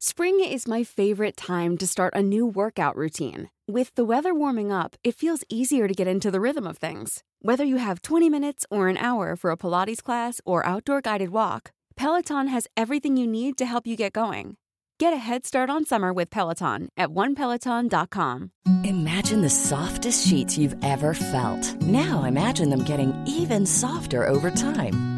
Spring is my favorite time to start a new workout routine. With the weather warming up, it feels easier to get into the rhythm of things. Whether you have 20 minutes or an hour for a Pilates class or outdoor guided walk, Peloton has everything you need to help you get going. Get a head start on summer with Peloton at onepeloton.com. Imagine the softest sheets you've ever felt. Now imagine them getting even softer over time.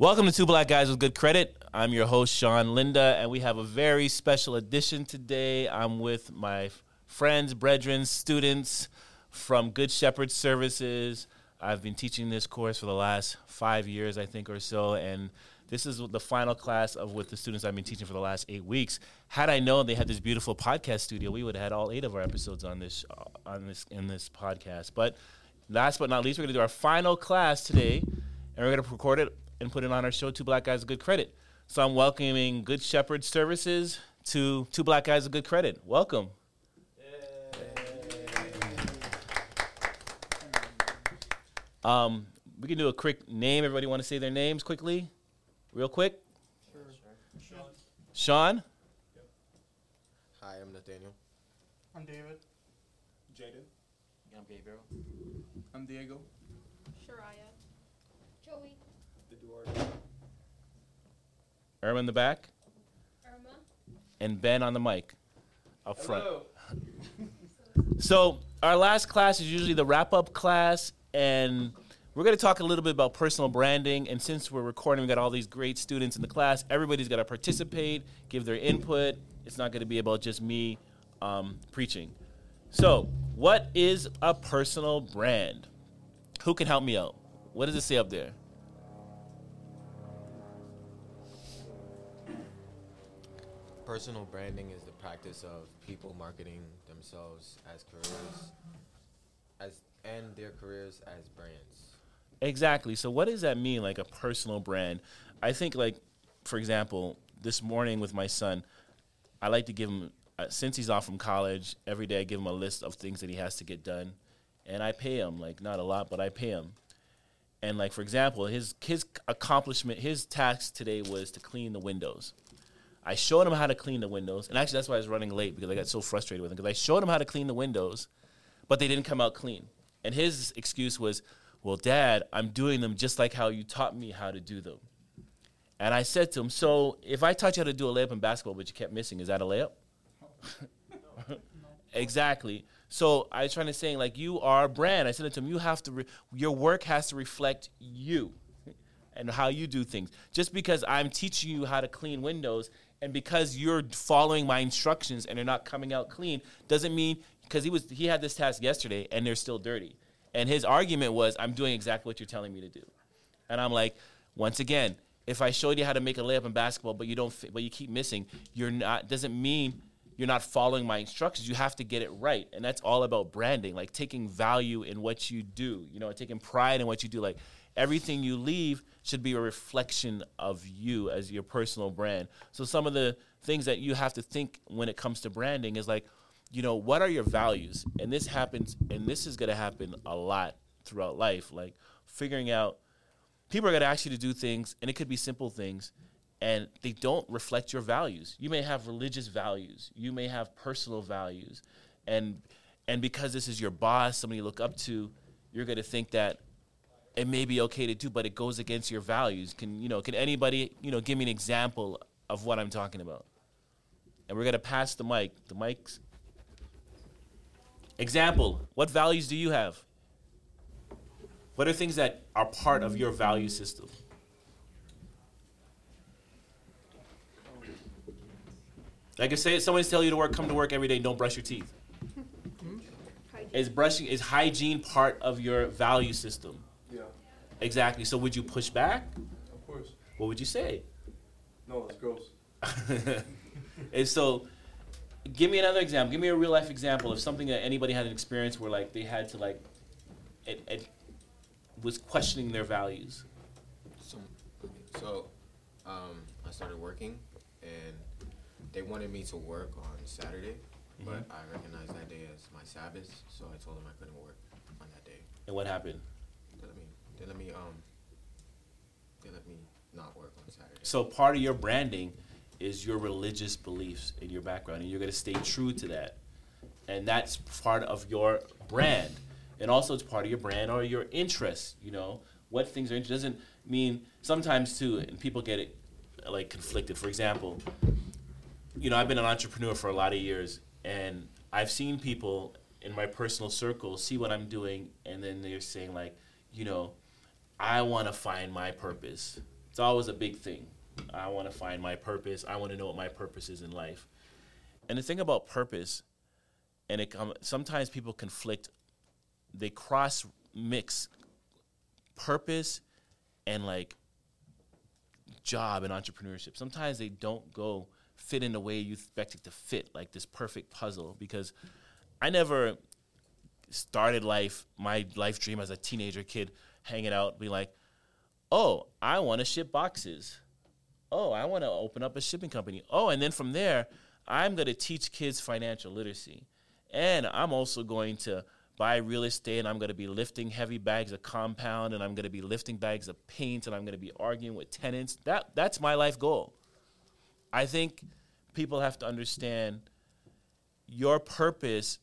Welcome to Two Black Guys with Good Credit. I'm your host, Shaun Lynda, and we have a very special edition today. I'm with my friends, brethren, students from Good Shepherd Services. I've been teaching this course for the last five years, I think, or so, and this is the final class of with the students I've been teaching for the last eight weeks. Had I known they had this beautiful podcast studio, we would have had all eight of our episodes on this on this in this podcast. But last but not least, we're going to do our final class today, and we're going to record it and put it on our show. Two Black Guys of Good Credit. So I'm welcoming Good Shepherd Services to Two Black Guys of Good Credit. Welcome. Um, we can do a quick name. Everybody want to say their names quickly, real quick. Sure. Sean. Hi, I'm Nathaniel. I'm David. Jaden. I'm Gabriel. I'm Diego. Shariah. Joey. Irma in the back, Irma. and Ben on the mic up front. So our last class is usually the wrap-up class, and we're going to talk a little bit about personal branding. And since we're recording, we got all these great students in the class. Everybody's got to participate, give their input. It's not going to be about just me um, preaching. So, what is a personal brand? Who can help me out? What does it say up there? Personal branding is the practice of people marketing themselves as careers, as and their careers as brands. Exactly. So what does that mean, like a personal brand? I think, like, for example, this morning with my son, I like to give him, uh, since he's off from college, every day I give him a list of things that he has to get done, and I pay him, like, not a lot, but I pay him. And like, for example, his his accomplishment, his task today was to clean the windows. I showed him how to clean the windows, and actually that's why I was running late because I got so frustrated with him because I showed him how to clean the windows, but they didn't come out clean. And his excuse was, "Well, Dad, I'm doing them just like how you taught me how to do them." And I said to him, "So if I taught you how to do a layup in basketball, but you kept missing, is that a layup?" exactly. So I was trying to say, like, you are a brand. I said it to him, you have to, re- your work has to reflect you and how you do things. Just because I'm teaching you how to clean windows and because you're following my instructions and they're not coming out clean doesn't mean because he was he had this task yesterday and they're still dirty. And his argument was, I'm doing exactly what you're telling me to do. And I'm like, once again, if I showed you how to make a layup in basketball, but you don't, but you keep missing, you're not. Doesn't mean you're not following my instructions. You have to get it right, and that's all about branding, like taking value in what you do. You know, taking pride in what you do. Like everything you leave should be a reflection of you as your personal brand. So some of the things that you have to think when it comes to branding is like, you know, what are your values? And this happens, and this is going to happen a lot throughout life. Like figuring out people are going to ask you to do things, and it could be simple things, and they don't reflect your values. You may have religious values, you may have personal values, and and because this is your boss, somebody you look up to, you're going to think that it may be okay to do, but it goes against your values. Can you know? Can anybody you know give me an example of what I'm talking about? and we're gonna pass the mic. The mics. Example: What values do you have? What are things that are part of your value system? Like I say, someone's telling you to work, come to work every day, don't brush your teeth. Hmm? Is brushing is hygiene part of your value system? Yeah, Exactly. So would you push back? of course. What would you say? No, it's gross. and so, give me another example. Give me a real life example of something that anybody had an experience where like they had to like, it, it was questioning their values. So, so um, I started working, and they wanted me to work on Saturday, but I recognized that day as my Sabbath, so I told them I couldn't work on that day. And what happened? Let me, um, let me not work on Saturday. So part of your branding is your religious beliefs in your background, and you're going to stay true to that. And that's part of your brand. And also, it's part of your brand or your interests. You know, what things are interesting doesn't mean sometimes too, and people get it like conflicted. For example, you know, I've been an entrepreneur for a lot of years, and I've seen people in my personal circle see what I'm doing, and then they're saying like, you know, I want to find my purpose. It's always a big thing. I want to find my purpose. I want to know what my purpose is in life. And the thing about purpose, and it com- sometimes people conflict, they cross mix purpose and like job and entrepreneurship. Sometimes they don't go fit in the way you expect it to fit, like this perfect puzzle. Because I never started life, my life dream as a teenager kid, hanging out, be like, oh, I want to ship boxes. Oh, I want to open up a shipping company. Oh, and then from there, I'm going to teach kids financial literacy. And I'm also going to buy real estate and I'm going to be lifting heavy bags of compound and I'm going to be lifting bags of paint and I'm going to be arguing with tenants. That that's my life goal. I think people have to understand your purpose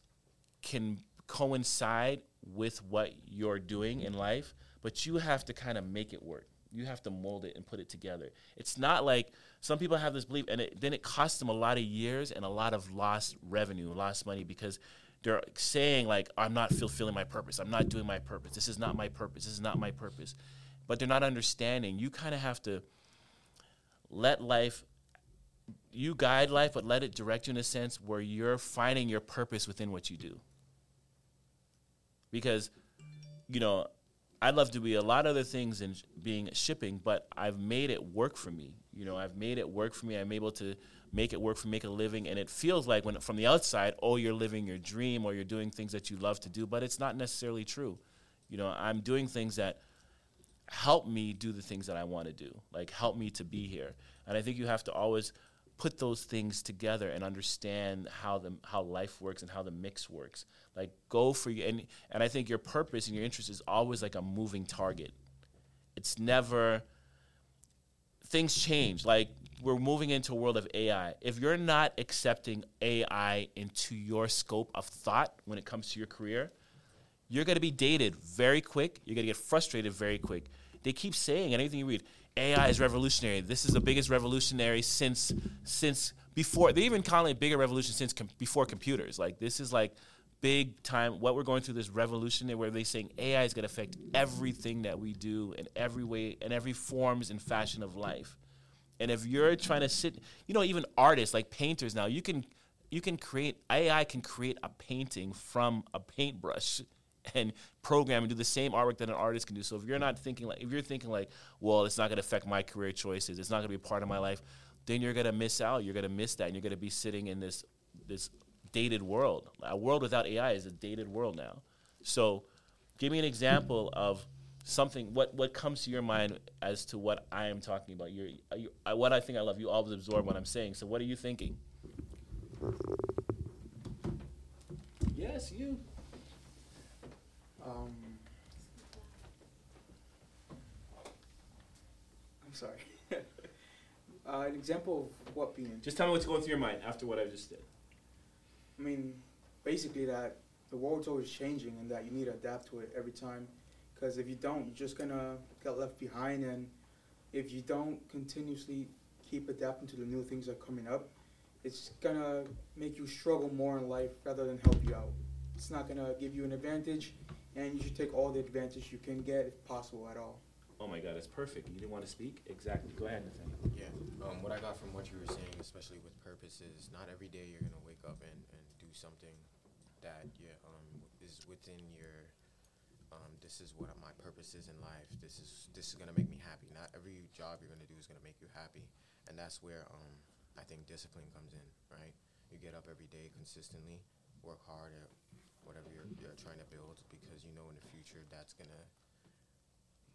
can coincide with what you're doing in life, but you have to kind of make it work. You have to mold it and put it together. It's not like some people have this belief, and it, then it costs them a lot of years and a lot of lost revenue, lost money because they're saying like, "I'm not fulfilling my purpose. I'm not doing my purpose. This is not my purpose. This is not my purpose." But they're not understanding. You kind of have to let life you guide life, but let it direct you in a sense where you're finding your purpose within what you do. Because, you know, I'd love to be a lot of other things in being shipping, but I've made it work for me. You know, I've made it work for me. I'm able to make it work for make a living, and it feels like when from the outside, oh, you're living your dream or you're doing things that you love to do, but it's not necessarily true. You know, I'm doing things that help me do the things that I want to do, like help me to be here. And I think you have to always put those things together and understand how the how life works and how the mix works. Like go for you and and I think your purpose and your interest is always like a moving target. It's never things change. Like we're moving into a world of AI. If you're not accepting AI into your scope of thought when it comes to your career, you're going to be dated very quick. You're going to get frustrated very quick. They keep saying, anything you read, AI is revolutionary. This is the biggest revolutionary since since before. They even call it a bigger revolution since com- before computers. Like this is like big time. What we're going through this revolution where they're saying AI is going to affect everything that we do in every way in every forms and fashion of life. And if you're trying to sit, you know, even artists like painters now, you can you can create AI can create a painting from a paintbrush and program and do the same artwork that an artist can do. So if you're not thinking like if you're thinking like, well, it's not going to affect my career choices, it's not going to be part of my life, then you're going to miss out. You're going to miss that, and you're going to be sitting in this this dated world. A world without AI is a dated world now. So, give me an example of something. What what comes to your mind as to what I am talking about? You're, you, I, what I think I love. You always absorb what I'm saying. So, what are you thinking? Yes, you. Um, I'm sorry. uh, an example of what being. Just tell me what's going through your mind after what I just did. I mean, basically that the world's always changing and that you need to adapt to it every time. Because if you don't, you're just gonna get left behind. And if you don't continuously keep adapting to the new things that are coming up, it's gonna make you struggle more in life rather than help you out. It's not gonna give you an advantage, and you should take all the advantage you can get if possible at all. Oh my God, that's perfect. You didn't want to speak? Exactly. Go ahead, Nathan. Yeah. Um, what I got from what you were saying, especially with purpose, is not every day you're gonna wake up and, and do something that yeah um, is within your um, this is what my purpose is in life. This is this is gonna make me happy. Not every job you're gonna do is gonna make you happy, and that's where um, I think discipline comes in. Right? You get up every day consistently, work hard at whatever you're, you're trying to build because you know in the future that's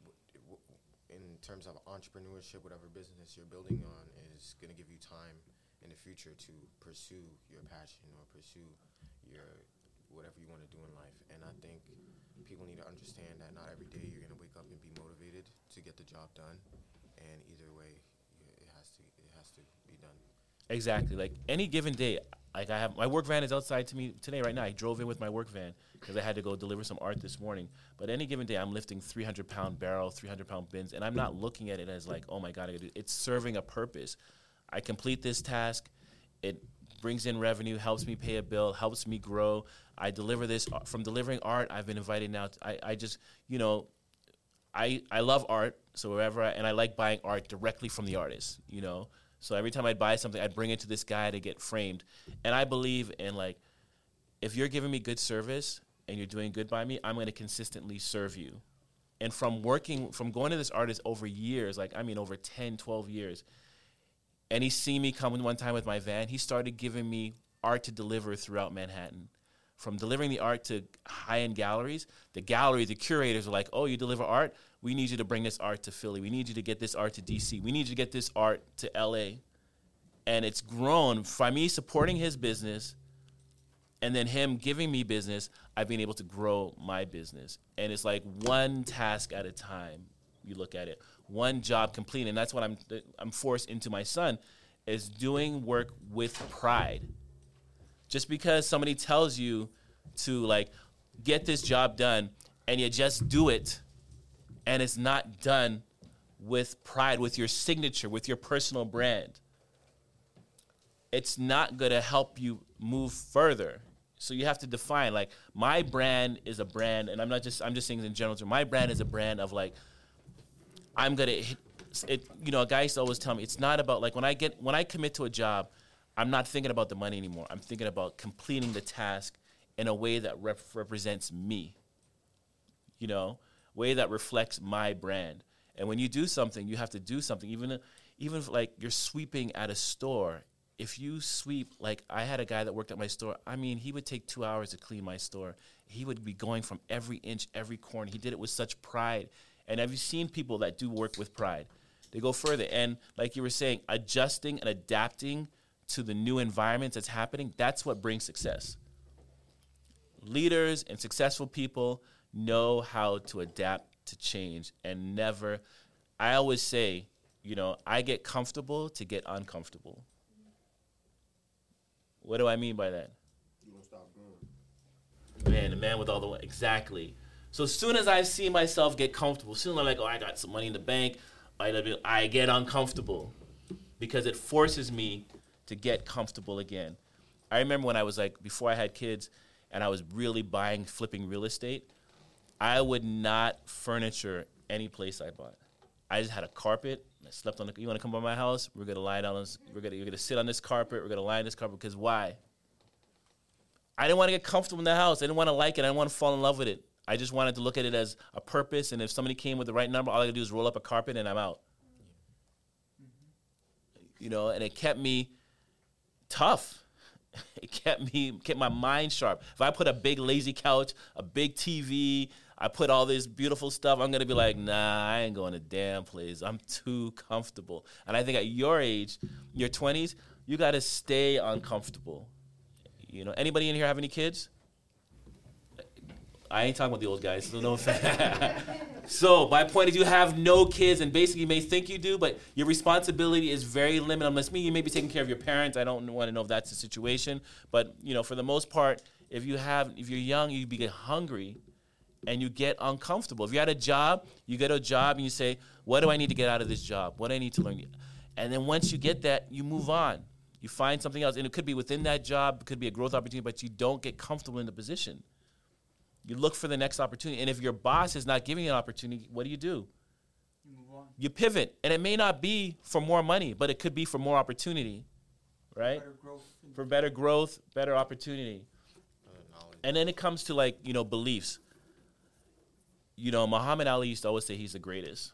w- w- in terms of entrepreneurship, whatever business you're building on is going to give you time in the future to pursue your passion or pursue your whatever you want to do in life. And I think people need to understand that not every day you're going to wake up and be motivated to get the job done. And either way, it has to it has to be done. Exactly. Like any given day, like I have my work van is outside to me today right now. I drove in with my work van because I had to go deliver some art this morning. But any given day, I'm lifting 300 pound barrel, 300 pound bins, and I'm not looking at it as like, oh my god. It's serving a purpose. I complete this task. It brings in revenue, helps me pay a bill, helps me grow. I deliver this uh, from delivering art. I've been invited now. To, I, I just, you know, I, I love art, so wherever I, and I like buying art directly from the artist, you know. So every time I'd buy something, I'd bring it to this guy to get framed. And I believe in like, if you're giving me good service and you're doing good by me, I'm going to consistently serve you. And from working, from going to this artist over years, like I mean over 10, 12 years, and he seen me come one time with my van, he started giving me art to deliver throughout Manhattan. From delivering the art to high-end galleries, the gallery, the curators are like, "Oh, you deliver art? We need you to bring this art to Philly. We need you to get this art to DC. We need you to get this art to LA." And it's grown by me supporting his business and then him giving me business, I've been able to grow my business. And it's like one task at a time. You look at it, one job complete, and that's what I'm I'm forced into my son is doing work with pride. Just because somebody tells you to like get this job done and you just do it and it's not done with pride, with your signature, with your personal brand, it's not going to help you move further. So you have to define like my brand is a brand, and I'm not just I'm just saying in general. My brand is a brand of like I'm gonna hit it. You know, a guy used to always tell me it's not about like when I get when I commit to a job, I'm not thinking about the money anymore. I'm thinking about completing the task in a way that rep- represents me. You know, way that reflects my brand. And when you do something, you have to do something. Even even if, like you're sweeping at a store, if you sweep like I had a guy that worked at my store. I mean, he would take two hours to clean my store. He would be going from every inch, every corner. He did it with such pride. And have you seen people that do work with pride? They go further. And like you were saying, adjusting and adapting to the new environments that's happening, that's what brings success. Leaders and successful people know how to adapt to change and never. I always say, you know, I get comfortable to get uncomfortable. What do I mean by that? You won't stop growing. Man, the man with all the exactly. So as soon as I see myself get comfortable, soon I'm like, oh, I got some money in the bank. I, I get uncomfortable because it forces me to get comfortable again. I remember when I was like before I had kids, and I was really buying, flipping real estate. I would not furniture any place I bought. I just had a carpet. I slept on the. You want to come by my house? We're gonna lie down. We're gonna. You're gonna sit on this carpet. We're gonna lie on this carpet. Because why? I didn't want to get comfortable in the house. I didn't want to like it. I didn't want to fall in love with it. I just wanted to look at it as a purpose. And if somebody came with the right number, all I gotta do is roll up a carpet and I'm out. You know, and it kept me tough. It kept me kept my mind sharp. If I put a big lazy couch, a big TV, I put all this beautiful stuff, I'm gonna be like, nah, I ain't going to damn place. I'm too comfortable. And I think at your age, your 20s, you gotta stay uncomfortable. You know, anybody in here have any kids? I ain't talking about the old guys, so no offense. so my point is, you have no kids, and basically you may think you do, but your responsibility is very limited. Unless me, you may be taking care of your parents. I don't want to know if that's the situation, but you know, for the most part, if you have, if you're young, you get hungry, and you get uncomfortable. If you're at a job, you get a job, and you say, "What do I need to get out of this job? What do I need to learn?" And then once you get that, you move on. You find something else, and it could be within that job, it could be a growth opportunity, but you don't get comfortable in the position. You look for the next opportunity, and if your boss is not giving you an opportunity, what do you do? You move on. You pivot, and it may not be for more money, but it could be for more opportunity, right? Better growth. For better growth, better opportunity. And then it comes to like, you know, beliefs. You know, Muhammad Ali used to always say he's the greatest.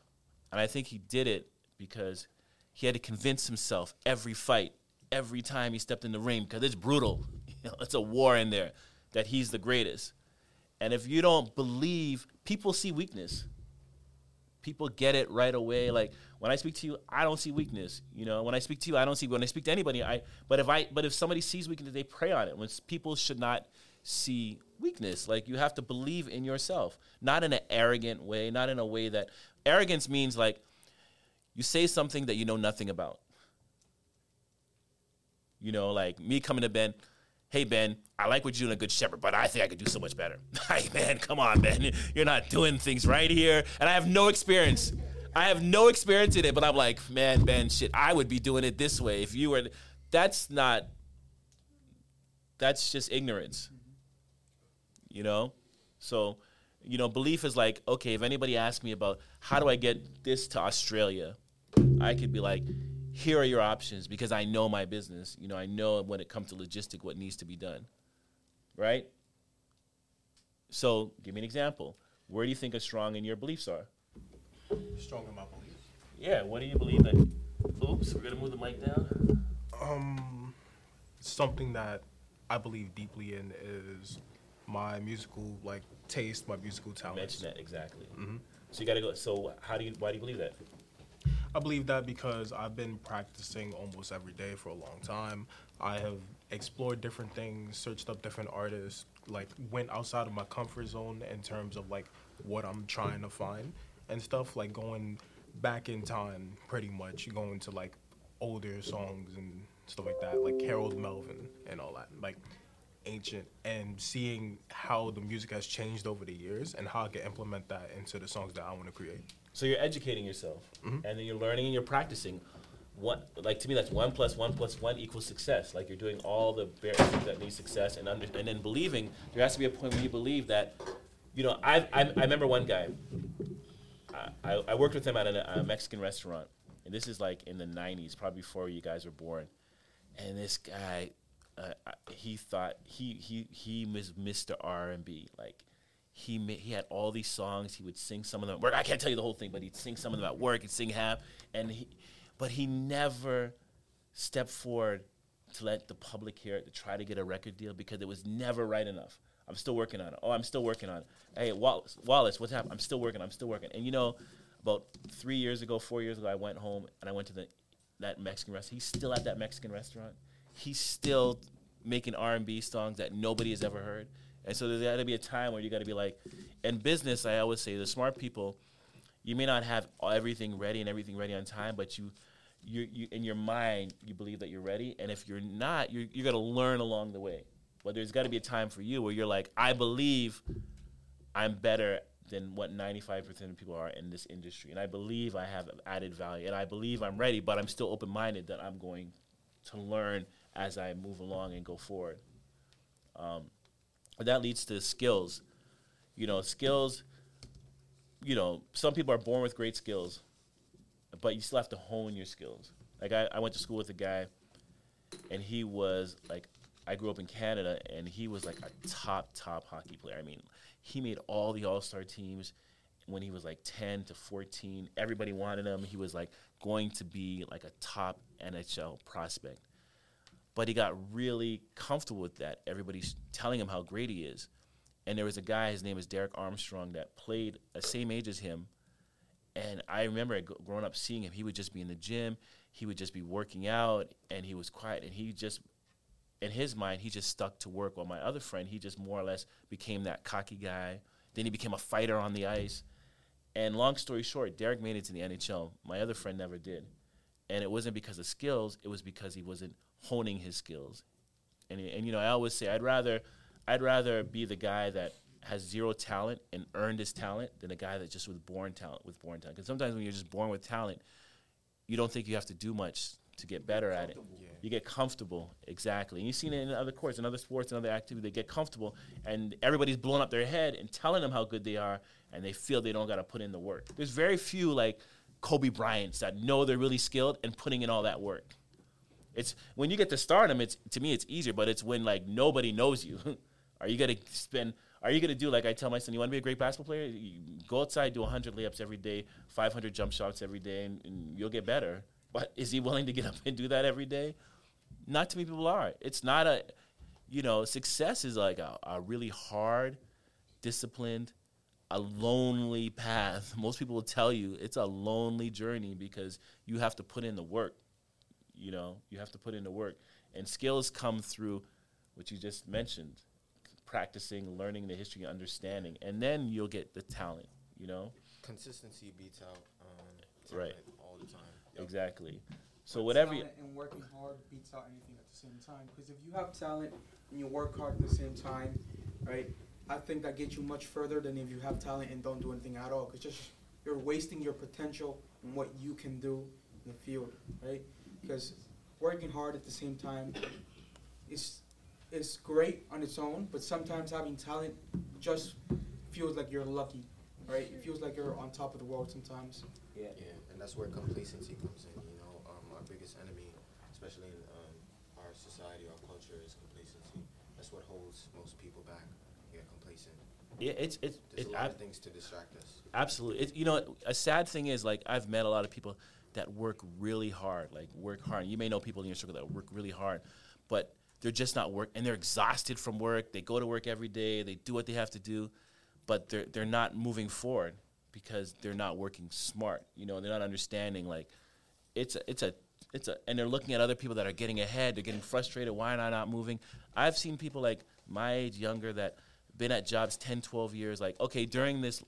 And I think he did it because he had to convince himself every fight, every time he stepped in the ring, because it's brutal. You know, it's a war in there, that he's the greatest. And if you don't believe, people see weakness. People get it right away. Like when I speak to you, I don't see weakness. You know, when I speak to you, I don't see. When I speak to anybody, I. But if I, but if somebody sees weakness, they prey on it. When people should not see weakness, like you have to believe in yourself, not in an arrogant way, not in a way that arrogance means like you say something that you know nothing about. You know, like me coming to Ben, hey Ben, I like what you're doing a Good Shepherd, but I think I could do so much better. hey man, come on, Ben, you're not doing things right here, and I have no experience. I have no experience in it, but I'm like, man, Ben, shit, I would be doing it this way if you were. That's not. That's just ignorance. You know, so you know, belief is like, okay, if anybody asks me about how do I get this to Australia, I could be like, here are your options because I know my business. You know, I know when it comes to logistic what needs to be done. Right? So, give me an example. Where do you think are strong in your beliefs are? Strong in my beliefs. Yeah, what do you believe in? Oops, we're gonna move the mic down. Um, something that I believe deeply in is my musical like taste, my musical talent. Mention that exactly. Mm-hmm. So you gotta go. So how do you? Why do you believe that? I believe that because I've been practicing almost every day for a long time. I have explored different things, searched up different artists, like went outside of my comfort zone in terms of like what I'm trying to find and stuff like going back in time pretty much going to like older songs and stuff like that, like Harold Melvin and all that. Like ancient and seeing how the music has changed over the years and how I can implement that into the songs that I want to create. So you're educating yourself, mm-hmm. and then you're learning and you're practicing. What, like to me, that's one plus one plus one equals success. Like you're doing all the various things that need success, and under, and then believing. There has to be a point where you believe that, you know. I I, I remember one guy. I, I, I worked with him at a, a Mexican restaurant, and this is like in the '90s, probably before you guys were born. And this guy, uh, he thought he he he was Mr. R and B. Like he he had all these songs. He would sing some of them at work. I can't tell you the whole thing, but he'd sing some of them at work. He'd sing half, and he, but he never stepped forward to let the public hear it to try to get a record deal because it was never right enough. I'm still working on it. Oh, I'm still working on it. Hey, Wallace, Wallace, what's happening? I'm still working. I'm still working. And you know, about three years ago, four years ago, I went home and I went to the that Mexican restaurant. He's still at that Mexican restaurant. He's still making R&B songs that nobody has ever heard. And so there's got to be a time where you got to be like, in business, I always say the smart people, you may not have everything ready and everything ready on time, but you, you, you in your mind, you believe that you're ready. And if you're not, you're, you're to learn along the way. But there's got to be a time for you where you're like, I believe I'm better than what 95% of people are in this industry. And I believe I have added value. And I believe I'm ready, but I'm still open minded that I'm going to learn as I move along and go forward. Um, that leads to skills. You know, skills, you know, some people are born with great skills, but you still have to hone your skills. Like, I, I went to school with a guy, and he was like, I grew up in Canada, and he was like a top, top hockey player. I mean, he made all the All Star teams when he was like 10 to 14. Everybody wanted him. He was like going to be like a top NHL prospect. But he got really comfortable with that. Everybody's telling him how great he is. And there was a guy, his name is Derek Armstrong, that played the same age as him. And I remember growing up seeing him. He would just be in the gym, he would just be working out, and he was quiet. And he just, in his mind, he just stuck to work. While my other friend, he just more or less became that cocky guy. Then he became a fighter on the ice. And long story short, Derek made it to the NHL. My other friend never did. And it wasn't because of skills, it was because he wasn't honing his skills. And, and you know, I always say I'd rather I'd rather be the guy that has zero talent and earned his talent than a guy that just was born talent with born talent. Because sometimes when you're just born with talent, you don't think you have to do much to get better at it. Yeah. You get comfortable, exactly. And you've seen it in other courts, in other sports, and other activities. They get comfortable, and everybody's blowing up their head and telling them how good they are, and they feel they don't got to put in the work. There's very few like Kobe Bryant's that know they're really skilled and putting in all that work. It's when you get to stardom. It's to me, it's easier, but it's when like nobody knows you. are you gonna spend? Are you gonna do like I tell my son? You want to be a great basketball player? You go outside, do 100 layups every day, 500 jump shots every day, and, and you'll get better. But is he willing to get up and do that every day? Not too many people are. It's not a, you know, success is like a, a really hard, disciplined, a lonely path. Most people will tell you it's a lonely journey because you have to put in the work. You know, you have to put in the work. And skills come through what you just mentioned practicing, learning the history, understanding. And then you'll get the talent, you know? Consistency beats out um, Right. talent all the time. Yep. Exactly. So, whatever you. Talent and working hard beats out anything at the same time. Because if you have talent and you work hard at the same time, right? I think that gets you much further than if you have talent and don't do anything at all. Because just you're wasting your potential and what you can do in the field, right? Because working hard at the same time is is great on its own, but sometimes having talent just feels like you're lucky, right? It feels like you're on top of the world sometimes. Yeah, yeah, and that's where complacency comes in. You know, um, our biggest enemy, especially in um, our society, our culture, is complacency. That's what holds most people back. They get complacent. Yeah, it's it's There's it, a lot I- of things to distract us. Absolutely. It, you know, a sad thing is like I've met a lot of people that work really hard, like work hard. You may know people in your circle that work really hard, but they're just not work and they're exhausted from work. They go to work every day. They do what they have to do, but they're they're not moving forward because they're not working smart. You know, they're not understanding like it's a, it's a it's a and they're looking at other people that are getting ahead. They're getting frustrated. Why am I not moving? I've seen people like my age, younger, that been at jobs 10, 12 years. Like, okay, during this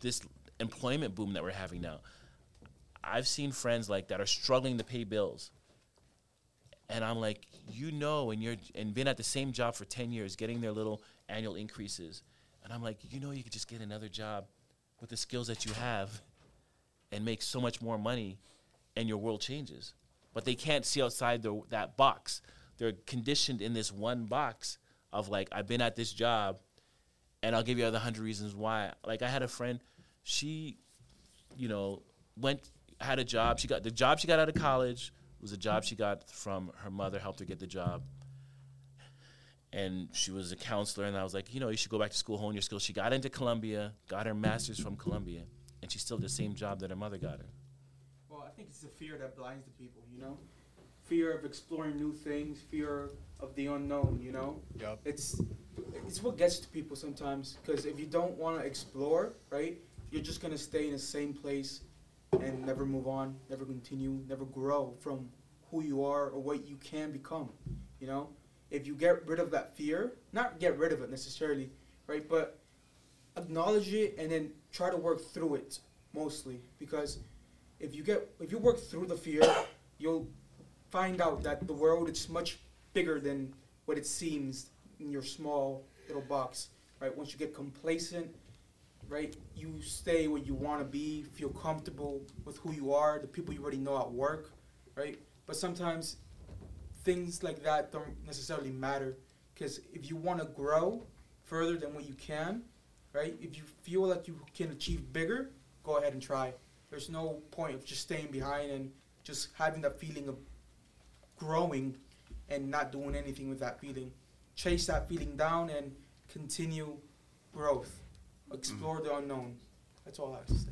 this employment boom that we're having now, I've seen friends like that are struggling to pay bills. And I'm like, you know, and you're and been at the same job for 10 years, getting their little annual increases. And I'm like, you know, you could just get another job with the skills that you have and make so much more money and your world changes. But they can't see outside that box. They're conditioned in this one box of like, I've been at this job and I'll give you other hundred reasons why. Like I had a friend, she, you know, went had a job. She got the job she got out of college was a job she got from her mother helped her get the job. And she was a counselor, and I was like, you know, you should go back to school, hone your skills. She got into Columbia, got her master's from Columbia, and she's still the same job that her mother got her. Well, I think it's the fear that blinds the people, you know? Fear of exploring new things, fear of the unknown, you know? Yep. It's it's what gets to people sometimes because if you don't want to explore, right? You're just going to stay in the same place and never move on, never continue, never grow from who you are or what you can become, you know? If you get rid of that fear, not get rid of it necessarily, right? But acknowledge it and then try to work through it mostly because if you get if you work through the fear, you'll find out that the world is much bigger than what it seems in your small little box. Right? Once you get complacent, right, you stay where you want to be, feel comfortable with who you are, the people you already know at work, right? But sometimes things like that don't necessarily matter because if you want to grow further than what you can, right? If you feel like you can achieve bigger, go ahead and try. There's no point of just staying behind and just having that feeling of growing and not doing anything with that feeling. Chase that feeling down and continue growth. Explore the unknown. That's all I have to say.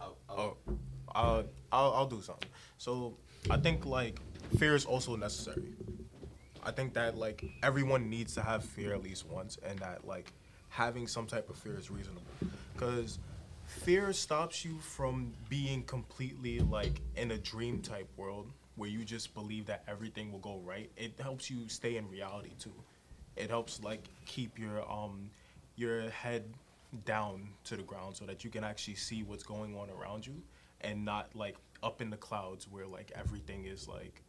I'll, I'll, I'll, I'll do something. So I think like fear is also necessary. I think that like everyone needs to have fear at least once, and that like having some type of fear is reasonable, because fear stops you from being completely like in a dream type world where you just believe that everything will go right. It helps you stay in reality too. It helps like keep your um your head down to the ground so that you can actually see what's going on around you and not like up in the clouds where like everything is like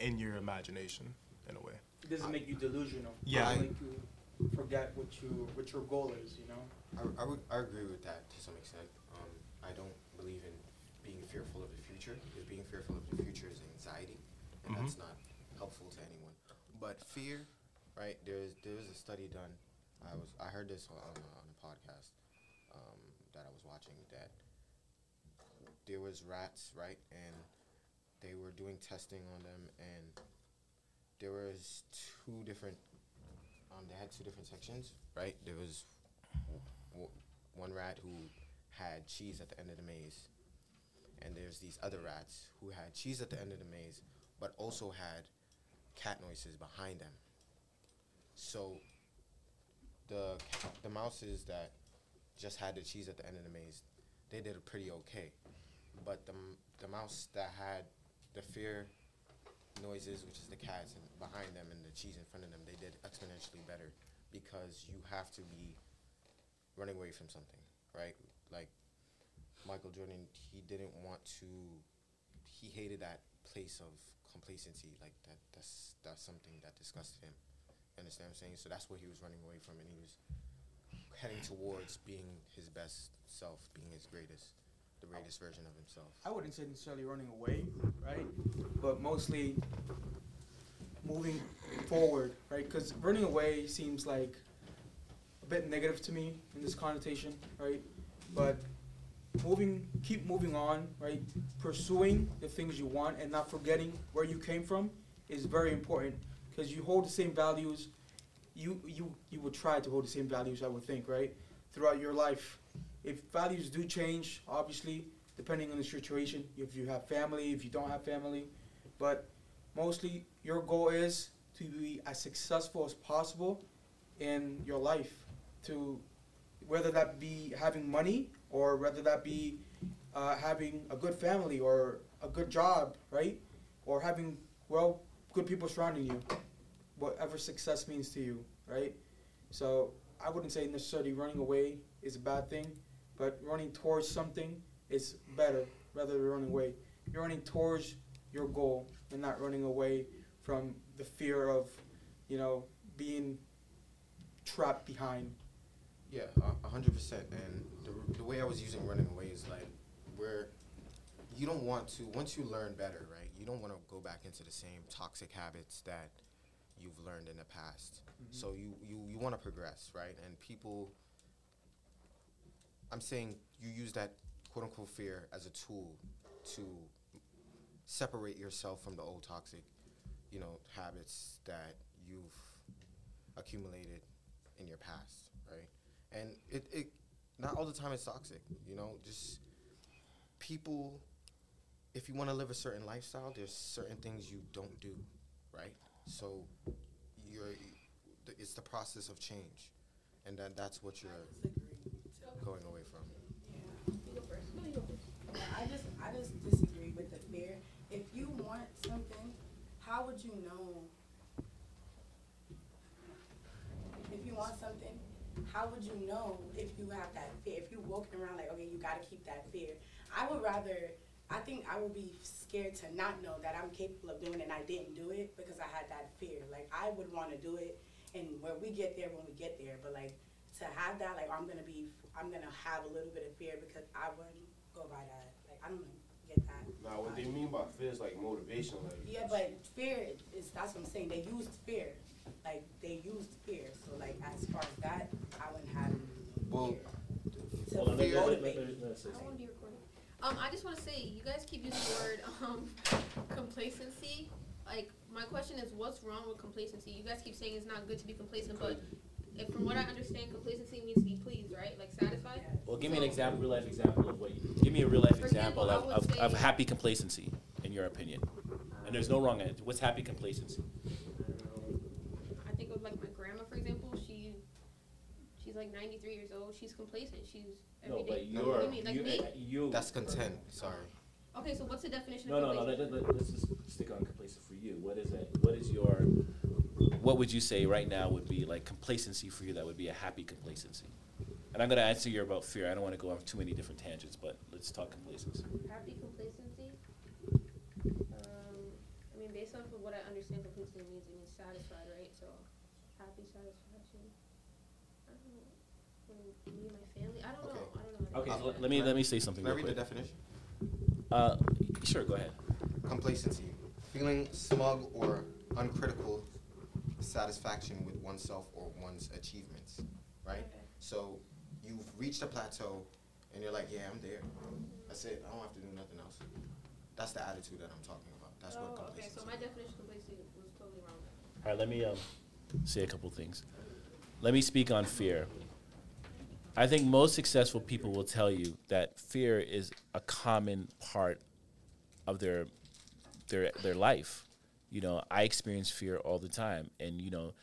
in your imagination in a way. It doesn't make you delusional. Yeah. It doesn't make you forget what you what your goal is. You know. I, I, would, I agree with that to some extent. Um, I don't believe in being fearful of the future future. Is being fearful of the future is anxiety, and Mhm. that's not helpful to anyone. But fear, right? There's there's a study done. I was I heard this on a, on a podcast um, that I was watching that there was rats, right, and they were doing testing on them, and there was two different. Um, they had two different sections, right? There was w- one rat who had cheese at the end of the maze, and there's these other rats who had cheese at the end of the maze, but also had cat noises behind them. So the the mouses that just had the cheese at the end of the maze, they did pretty okay, but the the mouse that had the fear noises, which is the cats, and behind them and the cheese in front of them, they did exponentially better because you have to be running away from something, right? Like Michael Jordan, he didn't want to. He hated that place of complacency. Like that. That's that's something that disgusted him. Understand what I'm saying? So that's what he was running away from, and he was heading towards being his best self, being his greatest, the greatest version of himself. I wouldn't say necessarily running away, right? But mostly moving forward, right? Because running away seems like a bit negative to me in this connotation, right? But moving, keep moving on, right? Pursuing the things you want and not forgetting where you came from is very important because you hold the same values. You you you would try to hold the same values, I would think, right? Throughout your life, if values do change, obviously, depending on the situation, if you have family, if you don't have family, but mostly your goal is to be as successful as possible in your life to whether that be having money or whether that be uh, having a good family or a good job right or having well good people surrounding you whatever success means to you right so i wouldn't say necessarily running away is a bad thing but running towards something is better rather than running away you're running towards your goal and not running away from the fear of you know being trapped behind Yeah, a- hundred percent. And the, the way I was using running away is like where you don't want to once you learn better, right? You don't want to go back into the same toxic habits that you've learned in the past. Mm-hmm. So you you you want to progress, right? And people, I'm saying you use that quote unquote fear as a tool to separate yourself from the old toxic, you know, habits that you've accumulated in your past, right? And it, it not all the time it's toxic, you know, just people if you want to live a certain lifestyle, there's certain things you don't do, right? So you're it's the process of change. And that that's what you're going away from. Yeah, I just, I just disagree with the fear. If you want something, how would you know? If you want something, how would you know if you have that fear? If you're walking around like, okay, you gotta keep that fear. I would rather, I think I would be scared to not know that I'm capable of doing it and I didn't do it because I had that fear. Like, I would wanna do it and where we get there, when we get there, but like, to have that, like, I'm gonna be, I'm gonna have a little bit of fear because I wouldn't go by that. Like, I don't get that. Nah, what they mean by fear is like motivation, like. Yeah, but fear is, that's what I'm saying, they used fear, like, they used fear, so like, as far as that, I wouldn't have Well, fear. To motivate. let- let- Um, I just want to say, you guys keep using the word um, complacency. Like, my question is, what's wrong with complacency? You guys keep saying it's not good to be complacent, but if, from what I understand, complacency means to be pleased, right? Like satisfied. Well, give me an example, real life example of what you, give me a real life For example example, I of, would of, of say- happy complacency, in your opinion. And there's no wrong answer. What's happy complacency? I think of like my grandma, for example. She, she's like 93 years old. She's complacent. She's every No, but What you're, you mean, like you, me? you. that's content. Sorry. Okay, so what's the definition No, of no, no. complacent? Let, let, let's just stick on complacent for you. What is it? What is your? What would you say right now would be like complacency for you? That would be a happy complacency. And I'm gonna answer you about fear. I don't want to go off too many different tangents, but let's talk complacency. Happy complacency. Um, I mean, based off of what I understand complacency means, it means satisfied, right? So, happy satisfaction. I don't know. When me and my family. I don't Okay. know. I don't know. how to Okay, answer so let me let me say something Can I real read the quick. definition? Uh, sure, go ahead. Complacency. Feeling smug or uncritical satisfaction with oneself or one's achievements, right? So you've reached a plateau and you're like, yeah, I'm there. That's it. I don't have to do nothing else. That's the attitude that I'm talking about. That's what Oh, okay, complacency so my definition of complacency was totally wrong. All right, let me um, say a couple things. Let me speak on fear. I think most successful people will tell you that fear is a common part of their their their life. You know, I experience fear all the time, and you know,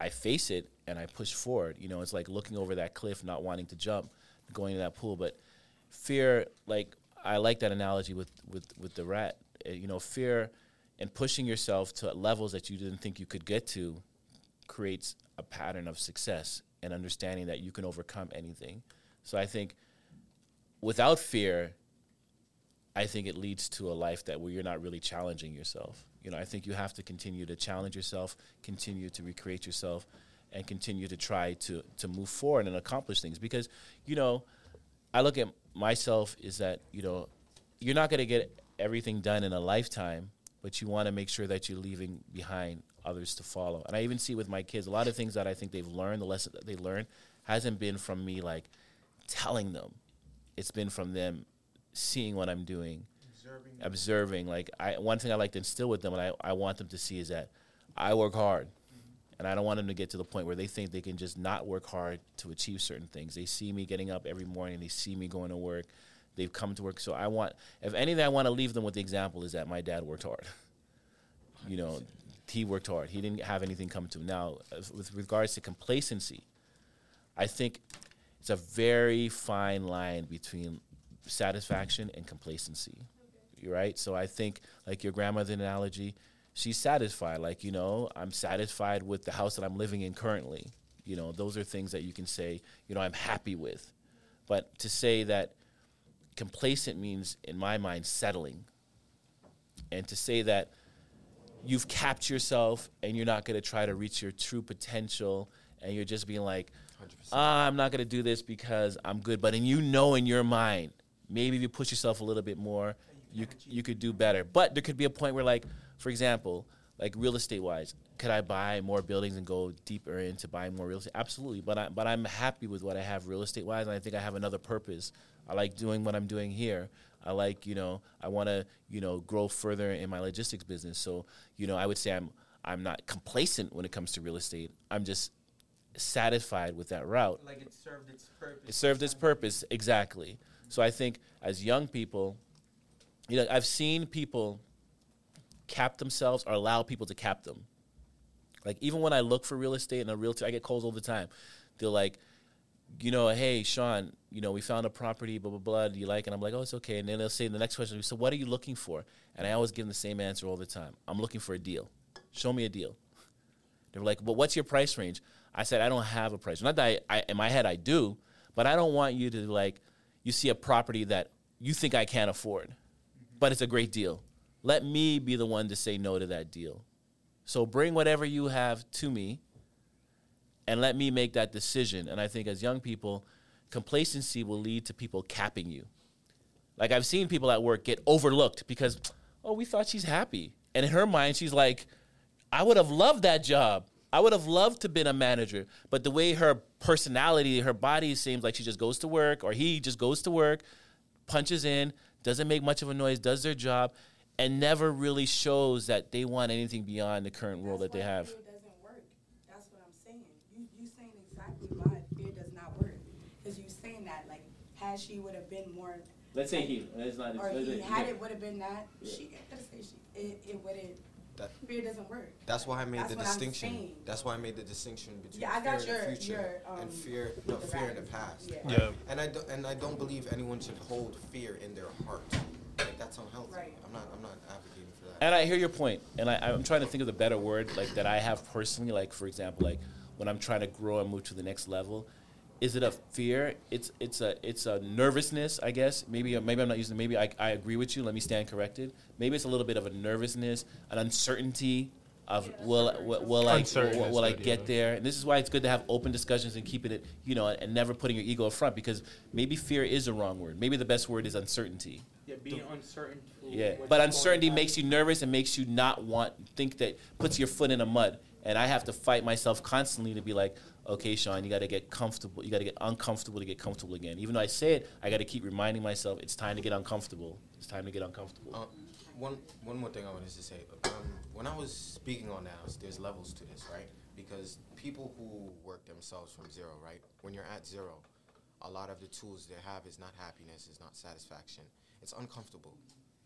I face it and I push forward. You know, it's like looking over that cliff, not wanting to jump, going to that pool. But fear, like I like that analogy with with with the rat. Uh, You know, fear and pushing yourself to levels that you didn't think you could get to creates a pattern of success and understanding that you can overcome anything. So I think without fear, I think it leads to a life that where you're not really challenging yourself. You know, I think you have to continue to challenge yourself, continue to recreate yourself, and continue to try to to move forward and accomplish things. Because, you know, I look at myself is that you know, you're not going to get everything done in a lifetime, but you want to make sure that you're leaving behind others to follow. And I even see with my kids a lot of things that I think they've learned, the lesson that they learned, hasn't been from me like telling them. It's been from them seeing what I'm doing, Observing. observing. Like I, one thing I like to instill with them, and I, I want them to see is that I work hard, mm-hmm. and I don't want them to get to the point where they think they can just not work hard to achieve certain things. They see me getting up every morning, they see me going to work, they've come to work. So I want, if anything, I want to leave them with the example is that my dad worked hard. You know, he worked hard. He didn't have anything come to him. Now, with regards to complacency, I think it's a very fine line between satisfaction and complacency. You're right. So I think, like your grandmother analogy, she's satisfied. Like you know, I'm satisfied with the house that I'm living in currently. You know, those are things that you can say. You know, I'm happy with. But to say that complacent means, in my mind, settling. And to say that you've capped yourself and you're not going to try to reach your true potential and you're just being like, ah, I'm not going to do this because I'm good. But and you know in your mind, maybe if you push yourself a little bit more, you you could do better. But there could be a point where, like, for example, like real estate wise, could I buy more buildings and go deeper into buying more real estate? Absolutely. But I but I'm happy with what I have real estate wise, and I think I have another purpose. I like doing what I'm doing here. I like, you know, I want to, you know, grow further in my logistics business. So, you know, I would say I'm I'm not complacent when it comes to real estate. I'm just satisfied with that route. Like it served its purpose. It served its purpose exactly. So I think as young people, you know, I've seen people cap themselves or allow people to cap them. Like even when I look for real estate and a realtor, I get calls all the time. They're like, you know, hey Shaun, you know, we found a property, blah blah blah. Do you like it? I'm like, oh, it's okay. And then they'll say the next question. So what are you looking for? And I always give them the same answer all the time. I'm looking for a deal. Show me a deal. They're like, well, what's your price range? I said, I don't have a price. Not that I, I in my head I do, but I don't want you to like, you see a property that you think I can't afford, but it's a great deal. Let me be the one to say no to that deal. So bring whatever you have to me and let me make that decision. And I think as young people, complacency will lead to people capping you. Like I've seen people at work get overlooked because, oh, we thought she's happy. And in her mind, she's like, I would have loved that job. I would have loved to been a manager. But the way her personality, her body seems like she just goes to work or he just goes to work, punches in, doesn't make much of a noise, does their job, and never really shows that they want anything beyond the current role that they have. Fear doesn't work. That's what I'm saying. You you saying exactly why fear does not work. Because you saying that like had she would have been more. Let's say like, he. It's not. Or let's he say- had yeah. it would have been that. Yeah. She gotta say she it, it wouldn't. That- fear doesn't work. That's why I made That's the what I'm distinction. saying. That's why I made the distinction between Yeah, I fear got in your- the future your, um, and fear, no, the fear in the past. Yeah. Yeah. And I don't, and I don't believe anyone should hold fear in their heart. Like that's unhealthy. Right. I'm not. I'm not advocating for that. And I hear your point, and I, I'm trying to think of the better word, like that I have personally. Like for example, like when I'm trying to grow and move to the next level, is it a fear? It's it's a it's a nervousness, I guess. Maybe maybe I'm not using. Maybe I, I agree with you. Let me stand corrected. Maybe it's a little bit of a nervousness, an uncertainty of will will, will I will, will I get there? And this is why it's good to have open discussions and keeping it, you know, and never putting your ego up front because maybe fear is a wrong word. Maybe the best word is uncertainty. Yeah, being uncertain. Yeah, but uncertainty makes you nervous and makes you not want think that puts your foot in the mud. And I have to fight myself constantly to be like, okay, Shaun, you got to get comfortable. You got to get uncomfortable to get comfortable again. Even though I say it, I got to keep reminding myself it's time to get uncomfortable. It's time to get uncomfortable. Uh, one one more thing I wanted to say. Um, when I was speaking on that, there's levels to this, right? Because people who work themselves from zero, right? When you're at zero, a lot of the tools they have is not happiness, is not satisfaction. It's uncomfortable.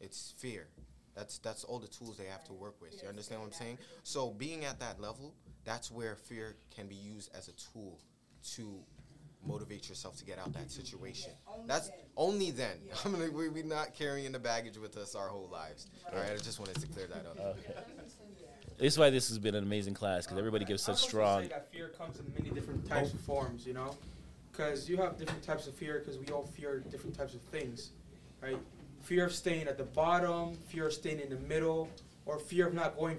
It's fear. That's that's all the tools they have to work with. You understand what I'm saying? So being at that level, that's where fear can be used as a tool to motivate yourself to get out that situation. That's only then. I mean, we, we're not carrying the baggage with us our whole lives. All right, I just wanted to clear that up. This is why this has been an amazing class because everybody gives such strong. that fear comes in many different types of forms, you know, because you have different types of fear because we all fear different types of things, right? Fear of staying at the bottom, fear of staying in the middle, or fear of not going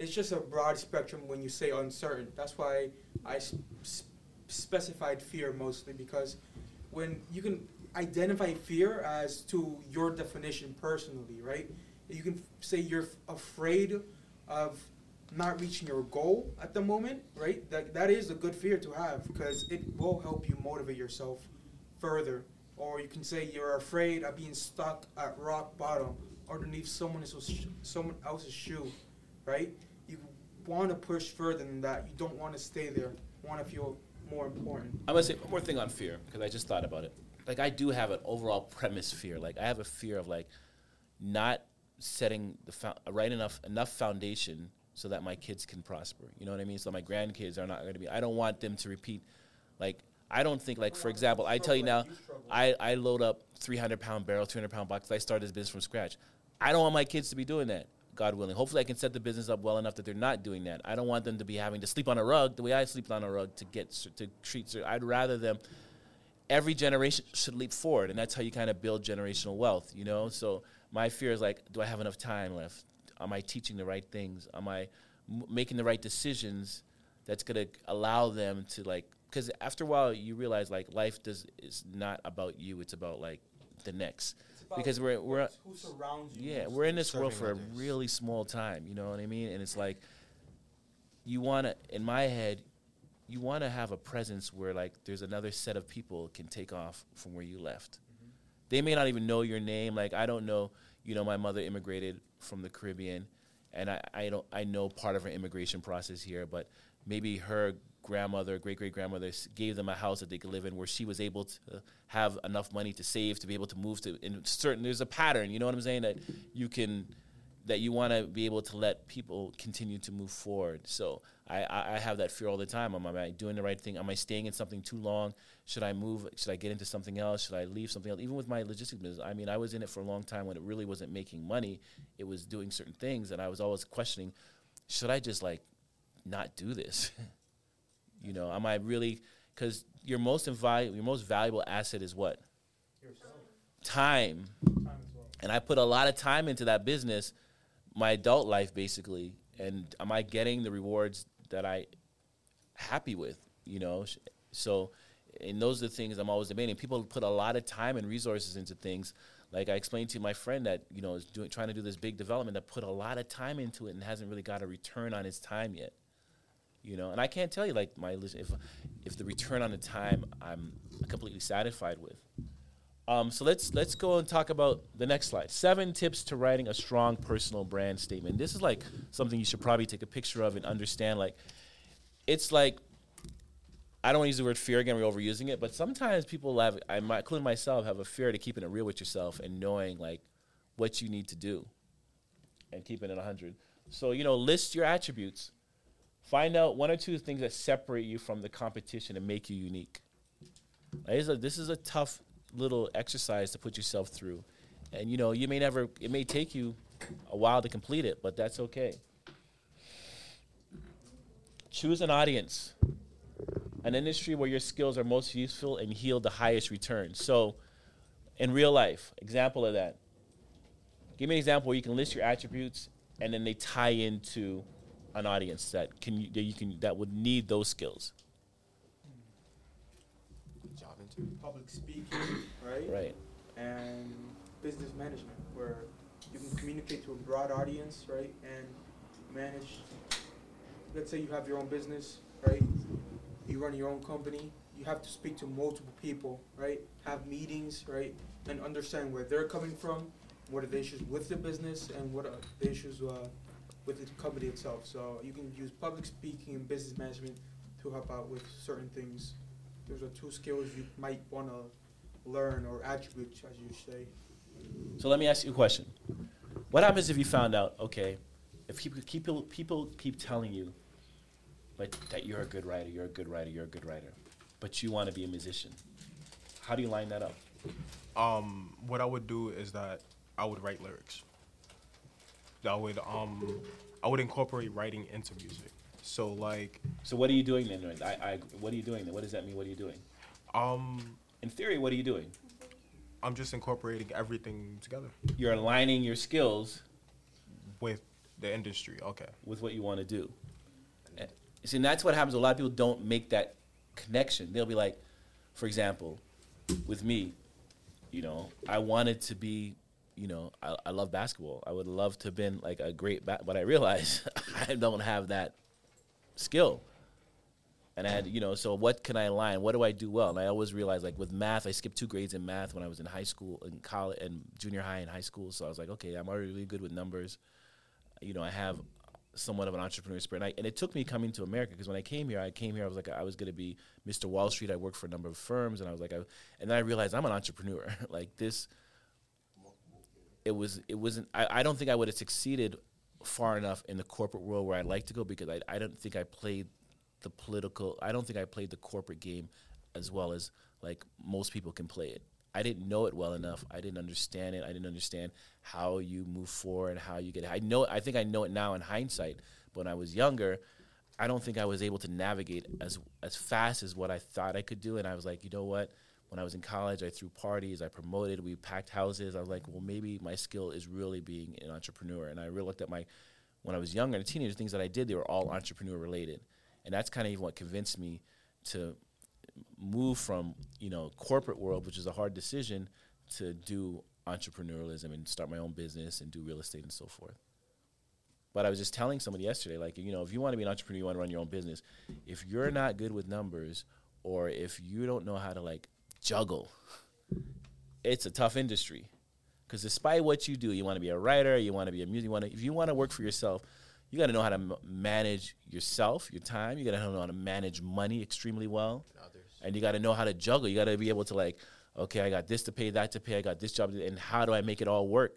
it's just a broad spectrum when you say uncertain. That's why I specified fear mostly because when you can identify fear as to your definition personally, right? You can f- say you're f- afraid of not reaching your goal at the moment, right? That that is a good fear to have because it will help you motivate yourself further. Or you can say you're afraid of being stuck at rock bottom underneath someone else's someone else's shoe, right? Want to push further than that. You don't want to stay there. You want to feel more important. I'm gonna say one more thing on fear because I just thought about it. Like I do have an overall premise fear. Like I have a fear of like not setting the fo- right enough enough foundation so that my kids can prosper. You know what I mean? So my grandkids are not going to be. I don't want them to repeat. Like I don't think like for example, I tell you now, I I load up 300 pound barrel, 200 pound box. I started this business from scratch. I don't want my kids to be doing that. God willing. Hopefully, I can set the business up well enough that they're not doing that. I don't want them to be having to sleep on a rug the way I sleep on a rug to get to treat. I'd rather them. Every generation should leap forward, and that's how you kind of build generational wealth. You know. So my fear is like, do I have enough time left? Am I teaching the right things? Am I m- making the right decisions? That's gonna allow them to like. Because after a while, you realize like life does is not about you. It's about like the next. Because we're we're who surrounds you. yeah, we're in this world for a really small time. You know what I mean? And it's like you want to, in my head, you want to have a presence where like there's another set of people can take off from where you left. Mm-hmm. They may not even know your name. Like I don't know. You know, my mother immigrated from the Caribbean, and I, I don't I know part of her immigration process here, but maybe her grandmother, great great grandmother, gave them a house that they could live in, where she was able to have enough money to save to be able to move to. In certain, there's a pattern. You know what I'm saying? That you can, that you want to be able to let people continue to move forward. So I, I, I have that fear all the time. Am I doing the right thing? Am I staying in something too long? Should I move? Should I get into something else? Should I leave something else? Even with my logistics business, I mean, I was in it for a long time when it really wasn't making money. It was doing certain things, and I was always questioning, should I just like not do this? you know, am I really? Because your most invi- your most valuable asset is what? Yourself. Time. And I put a lot of time into that business, my adult life basically. And am I getting the rewards that I happy with? You know, so and those are the things I'm always debating. People put a lot of time and resources into things. Like I explained to my friend that you know is doing trying to do this big development that put a lot of time into it and hasn't really got a return on his time yet. You know, and I can't tell you like my if if the return on the time I'm completely satisfied with. Um, so let's let's go and talk about the next slide. Seven tips to writing a strong personal brand statement. This is like something you should probably take a picture of and understand. Like, it's like I don't want to use the word fear again. We're overusing it, but sometimes people have, I might, including myself, have a fear to keeping it real with yourself and knowing like what you need to do and keeping it 100. So you know, list your attributes. Find out one or two things that separate you from the competition and make you unique. A- this is a tough little exercise to put yourself through, and you know you may never. It may take you a while to complete it, but that's okay. Choose an audience, an industry where your skills are most useful and yield the highest return. So, in real life, example of that. Give me an example where you can list your attributes and then they tie into an audience that can that you can that would need those skills. Job interview. Public speaking, right? Right. And business management, where you can communicate to a broad audience, right? And manage. Let's say you have your own business, right? You run your own company. You have to speak to multiple people, right? Have meetings, right? And understand where they're coming from, what are the issues with the business, and what are the issues uh, with the company itself. So you can use public speaking and business management to help out with certain things. Those are two skills you might want to learn or attributes, as you say. So let me ask you a question. What happens if you found out, okay, if people, people, people keep telling you but that you're a good writer, you're a good writer, you're a good writer, but you want to be a musician? How do you line that up? Um, what I would do is that I would write lyrics. I would um, I would incorporate writing into music. So like, So what are you doing then? I, I, what are you doing then? What does that mean? What are you doing? um, In theory, what are you doing? I'm just incorporating everything together You're aligning your skills with the industry. Okay. with what you want to do. Eh, See, and that's what happens. A lot of people don't make that connection. They'll be like, for example, with me, you know, I wanted to be, you know, I, I love basketball. I would love to have been like a great, ba- but I realize I don't have that skill. And I had, you know, so what can I align? What do I do well? And I always realized, like with math, I skipped two grades in math when I was in high school, in college, and junior high and high school. So I was like, okay, I'm already really good with numbers. You know, I have somewhat of an entrepreneur spirit. And, I, and it took me coming to America because when I came here, I came here, I was like, I was going to be Mr. Wall Street. I worked for a number of firms, and I was like, I, and then I realized I'm an entrepreneur. like this, it was, it wasn't. I, I don't think I would have succeeded far enough in the corporate world where I'd like to go because I, I don't think I played the political. I don't think I played the corporate game as well as like most people can play it. I didn't know it well enough. I didn't understand it. I didn't understand how you move forward, and how you get. I know. I think I know it now in hindsight. But when I was younger, I don't think I was able to navigate as as fast as what I thought I could do. And I was like, you know what? When I was in college, I threw parties, I promoted, we packed houses. I was like, well, maybe my skill is really being an entrepreneur. And I really looked at my when I was younger and a teenager, things that I did, they were all entrepreneur related. And that's kind of even what convinced me to move from, you know, corporate world, which is a hard decision, to do entrepreneurialism and start my own business and do real estate and so forth. But I was just telling somebody yesterday, like, you know, if you want to be an entrepreneur, you want to run your own business. If you're not good with numbers, or if you don't know how to like juggle, it's a tough industry. Because despite what you do, you want to be a writer, you want to be a music, you want to, if you want to work for yourself, you got to know how to m- manage yourself, your time. You got to know how to manage money extremely well, and you got to know how to juggle. You got to be able to like, okay, I got this to pay, that to pay, I got this job, to, and how do I make it all work?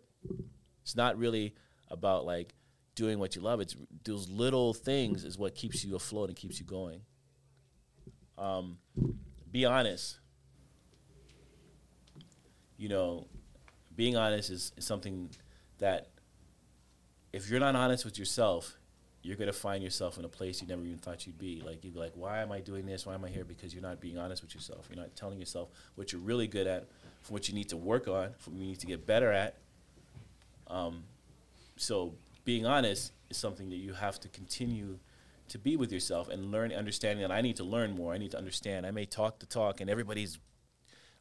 It's not really about like doing what you love. It's those little things is what keeps you afloat and keeps you going. Um, be honest. You know, being honest is, is something that if you're not honest with yourself, you're gonna find yourself in a place you never even thought you'd be. Like you'd be like, why am I doing this? Why am I here? Because you're not being honest with yourself. You're not telling yourself what you're really good at, for what you need to work on, for what you need to get better at. Um, so being honest is something that you have to continue to be with yourself and learn, understanding that I need to learn more. I need to understand. I may talk the talk, and everybody's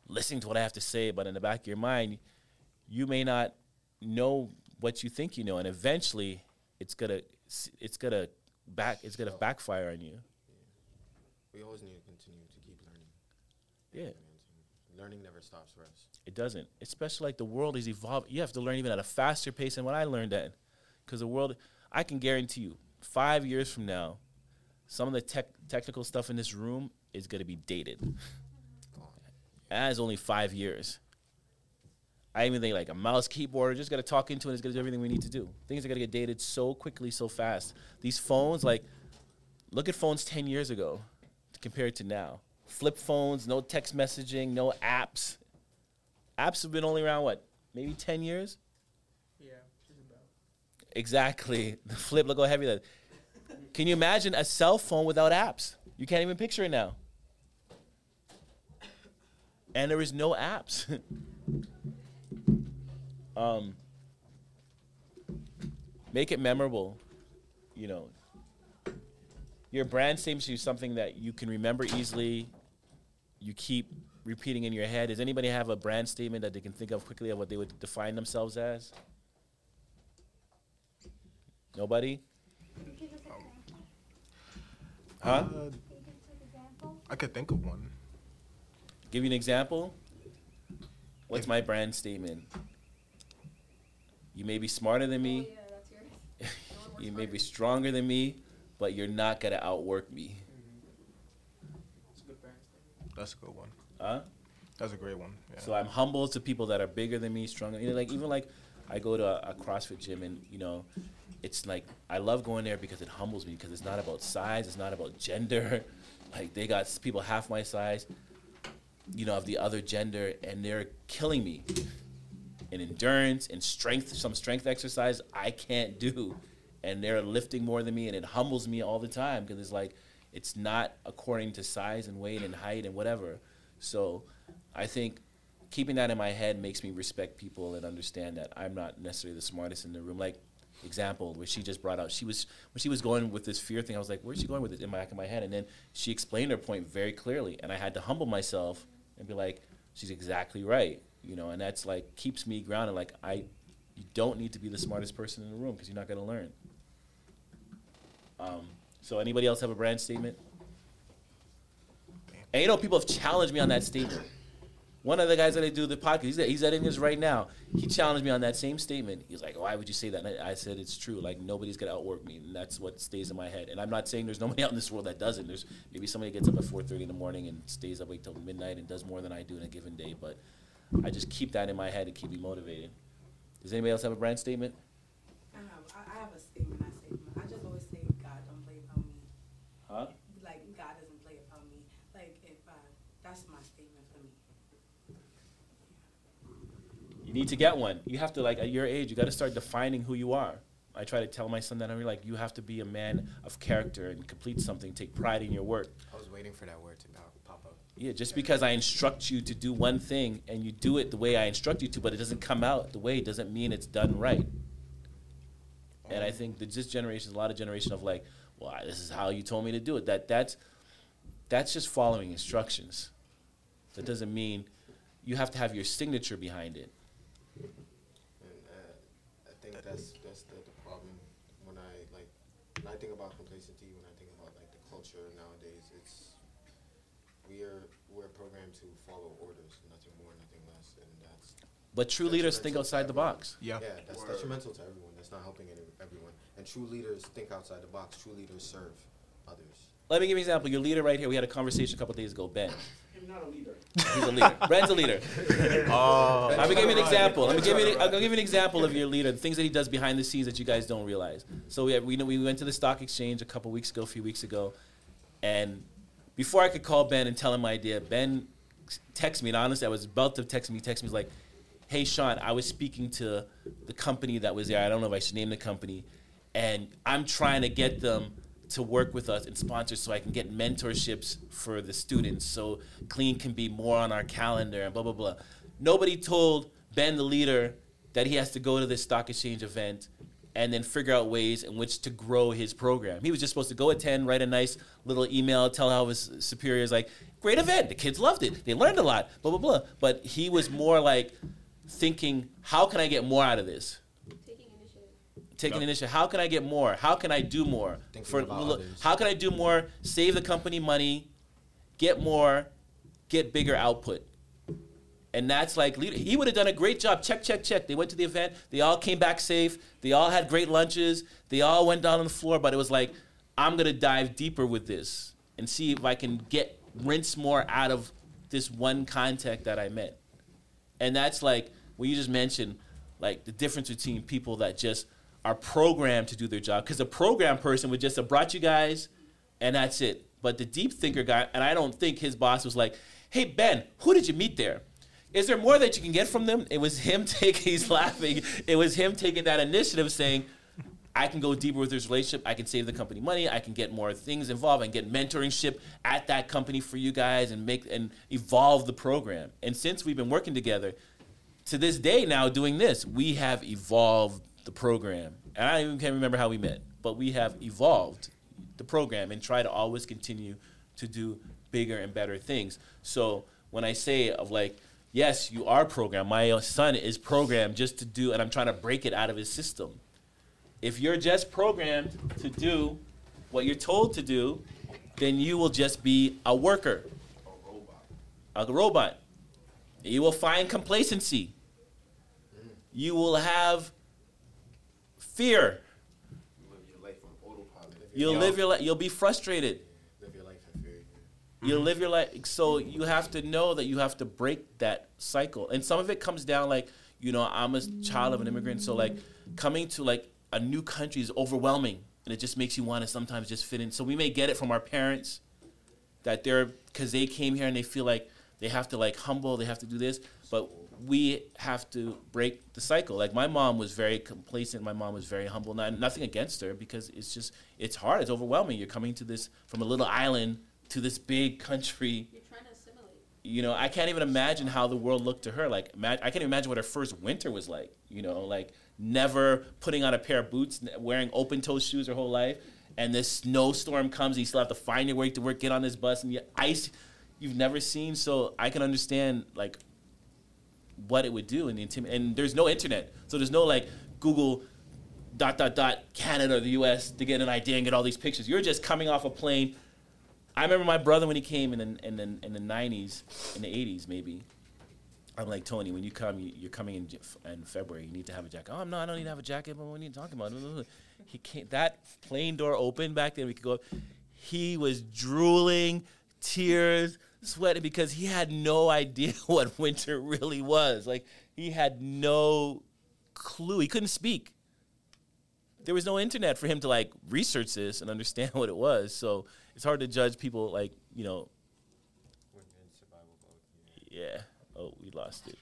listening to what I have to say, but in the back of your mind, you may not know what you think you know, and eventually, it's gonna it's gonna back it's gonna backfire on you. We always need to continue to keep learning. Yeah. Learning never stops for us. It doesn't, especially like the world is evolving. You have to learn even at a faster pace than what I learned at, because the world. I can guarantee you, five years from now, some of the tech, technical stuff in this room is going to be dated. And that is only five years. I even think like a mouse, keyboard, just got to talk into it. It's going to do everything we need to do. Things are going to get dated so quickly, so fast. These phones, like, look at phones 10 years ago compared to now. Flip phones, no text messaging, no apps. Apps have been only around, what, maybe 10 years? Yeah. Exactly. The flip, look how heavy that. Can you imagine a cell phone without apps? You can't even picture it now. And there is no apps. um, make it memorable. You know, your brand seems to be something that you can remember easily. You keep repeating in your head. Does anybody have a brand statement that they can think of quickly of what they would define themselves as? Nobody? Huh? Uh, I could think of one. Give you an example. What's my brand statement? You may be smarter than me. Oh, yeah, that's yours. you may be stronger than me, but you're not gonna outwork me. That's a good brand statement. That's a good one. Huh? That's a great one. Yeah. So I'm humble to people that are bigger than me, stronger. You know, like even like I go to a, a CrossFit gym and you know, it's like I love going there because it humbles me because it's not about size, it's not about gender. Like they got people half my size, you know, of the other gender, and they're killing me in endurance and strength. Some strength exercise I can't do, and they're lifting more than me, and it humbles me all the time because it's like it's not according to size and weight and height and whatever. So I think keeping that in my head makes me respect people and understand that I'm not necessarily the smartest in the room. Like example where she just brought out she was when she was going with this fear thing, I was like, Where's she going with it in my back of my head? And then she explained her point very clearly and I had to humble myself and be like, She's exactly right. You know, and that's like keeps me grounded. Like I you don't need to be the smartest person in the room because you're not gonna learn. Um, so anybody else have a brand statement? And you know, people have challenged me on that statement. One of the guys that I do the podcast, he's, he's editing this right now. He challenged me on that same statement. He's like, "Why would you say that?" And I, I said, "It's true. Like nobody's gonna outwork me, and that's what stays in my head." And I'm not saying there's nobody out in this world that doesn't. There's maybe somebody gets up at 4:30 in the morning and stays up till midnight and does more than I do in a given day. But I just keep that in my head to keep me motivated. Does anybody else have a brand statement? I have, I I have a statement. I say, I just always say, God don't play about me. Huh? Like God doesn't play upon me. Like if uh, that's my statement for me. You need to get one. You have to like at your age, you got to start defining who you are. I try to tell my son that I'm like, you have to be a man of character and complete something. Take pride in your work. I was waiting for that word to pop- pop up. Yeah, just because I instruct you to do one thing and you do it the way I instruct you to, but it doesn't come out the way, doesn't mean it's done right. And I think that this generation, is a lot of generation of like, well, this is how you told me to do it. That that's that's just following instructions. That doesn't mean you have to have your signature behind it. And uh, I think that's that's the, the problem when I like when I think about complacency, when I think about like the culture nowadays, it's we are we're programmed to follow orders, nothing more, nothing less, and that's But true leaders think outside the box. Yeah, yeah, that's detrimental to everyone. That's not helping any, everyone. And true leaders think outside the box. True leaders serve others. let me give you an example. Your leader right here. We had a conversation a couple days ago, Ben. I'm not a leader. He's a leader. Ben's a leader. Oh. Let me give you an example. Let me give you. An, I'll give you an example of your leader. The things that he does behind the scenes that you guys don't realize. So we have, we know we went to the stock exchange a couple weeks ago, a few weeks ago, and before I could call Ben and tell him my idea, Ben texted me. And honestly, I was about to text me. He texted me he's like, "Hey Shaun, I was speaking to the company that was there. I don't know if I should name the company, and I'm trying to get them." To work with us and sponsor, so I can get mentorships for the students, so clean can be more on our calendar and blah blah blah. Nobody told Ben, the leader, that he has to go to this stock exchange event and then figure out ways in which to grow his program. He was just supposed to go attend, write a nice little email, tell how his superiors like, great event, the kids loved it, they learned a lot, blah blah blah. But he was more like thinking, how can I get more out of this? Taking initiative. Taking Yep. initiative. How can I get more? How can I do more? Thinking about look, how can I do more? Save the company money, get more, get bigger output. And that's like leader- he would have done a great job. Check, check, check. They went to the event. They all came back safe. They all had great lunches. They all went down on the floor. But it was like, I'm gonna dive deeper with this and see if I can get rinse more out of this one contact that I met. And that's like what you just mentioned, like the difference between people that just are programmed to do their job. Because a program person would just have brought you guys, and that's it. But the deep thinker guy, and I don't think his boss was like, "Hey Ben, who did you meet there? Is there more that you can get from them?" It was him taking. He's laughing. It was him taking that initiative, saying. I can go deeper with this relationship. I can save the company money. I can get more things involved and get mentorship at that company for you guys and make and evolve the program. And since we've been working together, to this day now doing this, we have evolved the program. And I even can't remember how we met, but we have evolved the program and try to always continue to do bigger and better things. So when I say of like, yes, you are programmed. My son is programmed just to do, and I'm trying to break it out of his system. If you're just programmed to do what you're told to do, then you will just be a worker, a robot. A robot. You will find complacency. You will have fear. You'll live your life. You'll be frustrated. Live your life in fear. You'll live your life. So you have to know that you have to break that cycle. And some of it comes down like, you know, I'm a child of an immigrant. So like coming to like a new country is overwhelming. And it just makes you want to sometimes just fit in. So we may get it from our parents that they're, because they came here and they feel like they have to like humble, they have to do this. But we have to break the cycle. Like my mom was very complacent. My mom was very humble. Not, nothing against her because it's just, it's hard. It's overwhelming. You're coming to this, from a little island to this big country You're trying to assimilate. You know, I can't even imagine how the world looked to her. Like, I can't imagine what her first winter was like. You know, like never putting on a pair of boots, wearing open-toe shoes her whole life, and this snowstorm comes, and you still have to find your way to work, get on this bus, and the ice you've never seen. So I can understand like what it would do, and the intim- and there's no internet, so there's no like Google dot dot dot Canada or the U.S. to get an idea and get all these pictures. You're just coming off a plane. I remember my brother when he came in the, in the, in the 90s, in the 80s maybe. I'm like, Tony, when you come, you, you're coming in, in February, you need to have a jacket. Oh, no, I don't need to have a jacket, but what are you talking about? He came, that plane door opened back then, we could go. He was drooling, tears, sweating because he had no idea what winter really was. Like, he had no clue. He couldn't speak there was no internet for him to like research this and understand what it was. So it's hard to judge people like you know. Yeah. Oh, we lost it.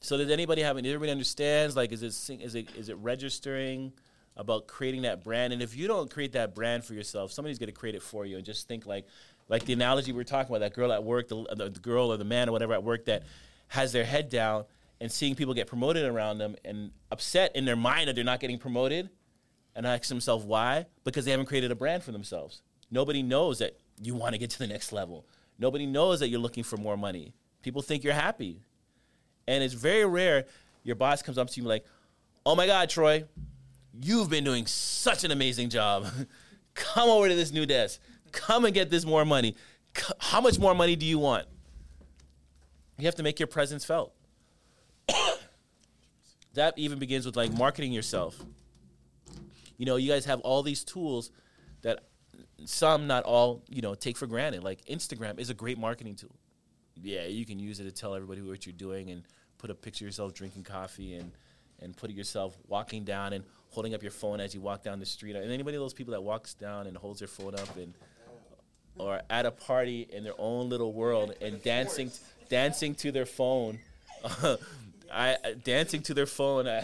So does anybody have? Does everybody understands? Like, is it is it is it registering about creating that brand? And if you don't create that brand for yourself, somebody's going to create it for you. And just think like, like the analogy we were talking about, that girl at work, the, the, the girl or the man or whatever at work that has their head down and seeing people get promoted around them and upset in their mind that they're not getting promoted, and ask themselves why because they haven't created a brand for themselves. Nobody knows that you want to get to the next level. Nobody knows that you're looking for more money. People think you're happy. And it's very rare your boss comes up to you like, oh my God, Troy, you've been doing such an amazing job. Come over to this new desk. Come and get this more money. How much more money do you want? You have to make your presence felt. that even begins with like marketing yourself. You know, you guys have all these tools that some, not all, you know, take for granted. Like Instagram is a great marketing tool. Yeah, you can use it to tell everybody what you're doing and put a picture of yourself drinking coffee and and put yourself walking down and holding up your phone as you walk down the street. And anybody of those people that walks down and holds their phone up and or at a party in their own little world and dancing dancing to their phone, I dancing to their phone.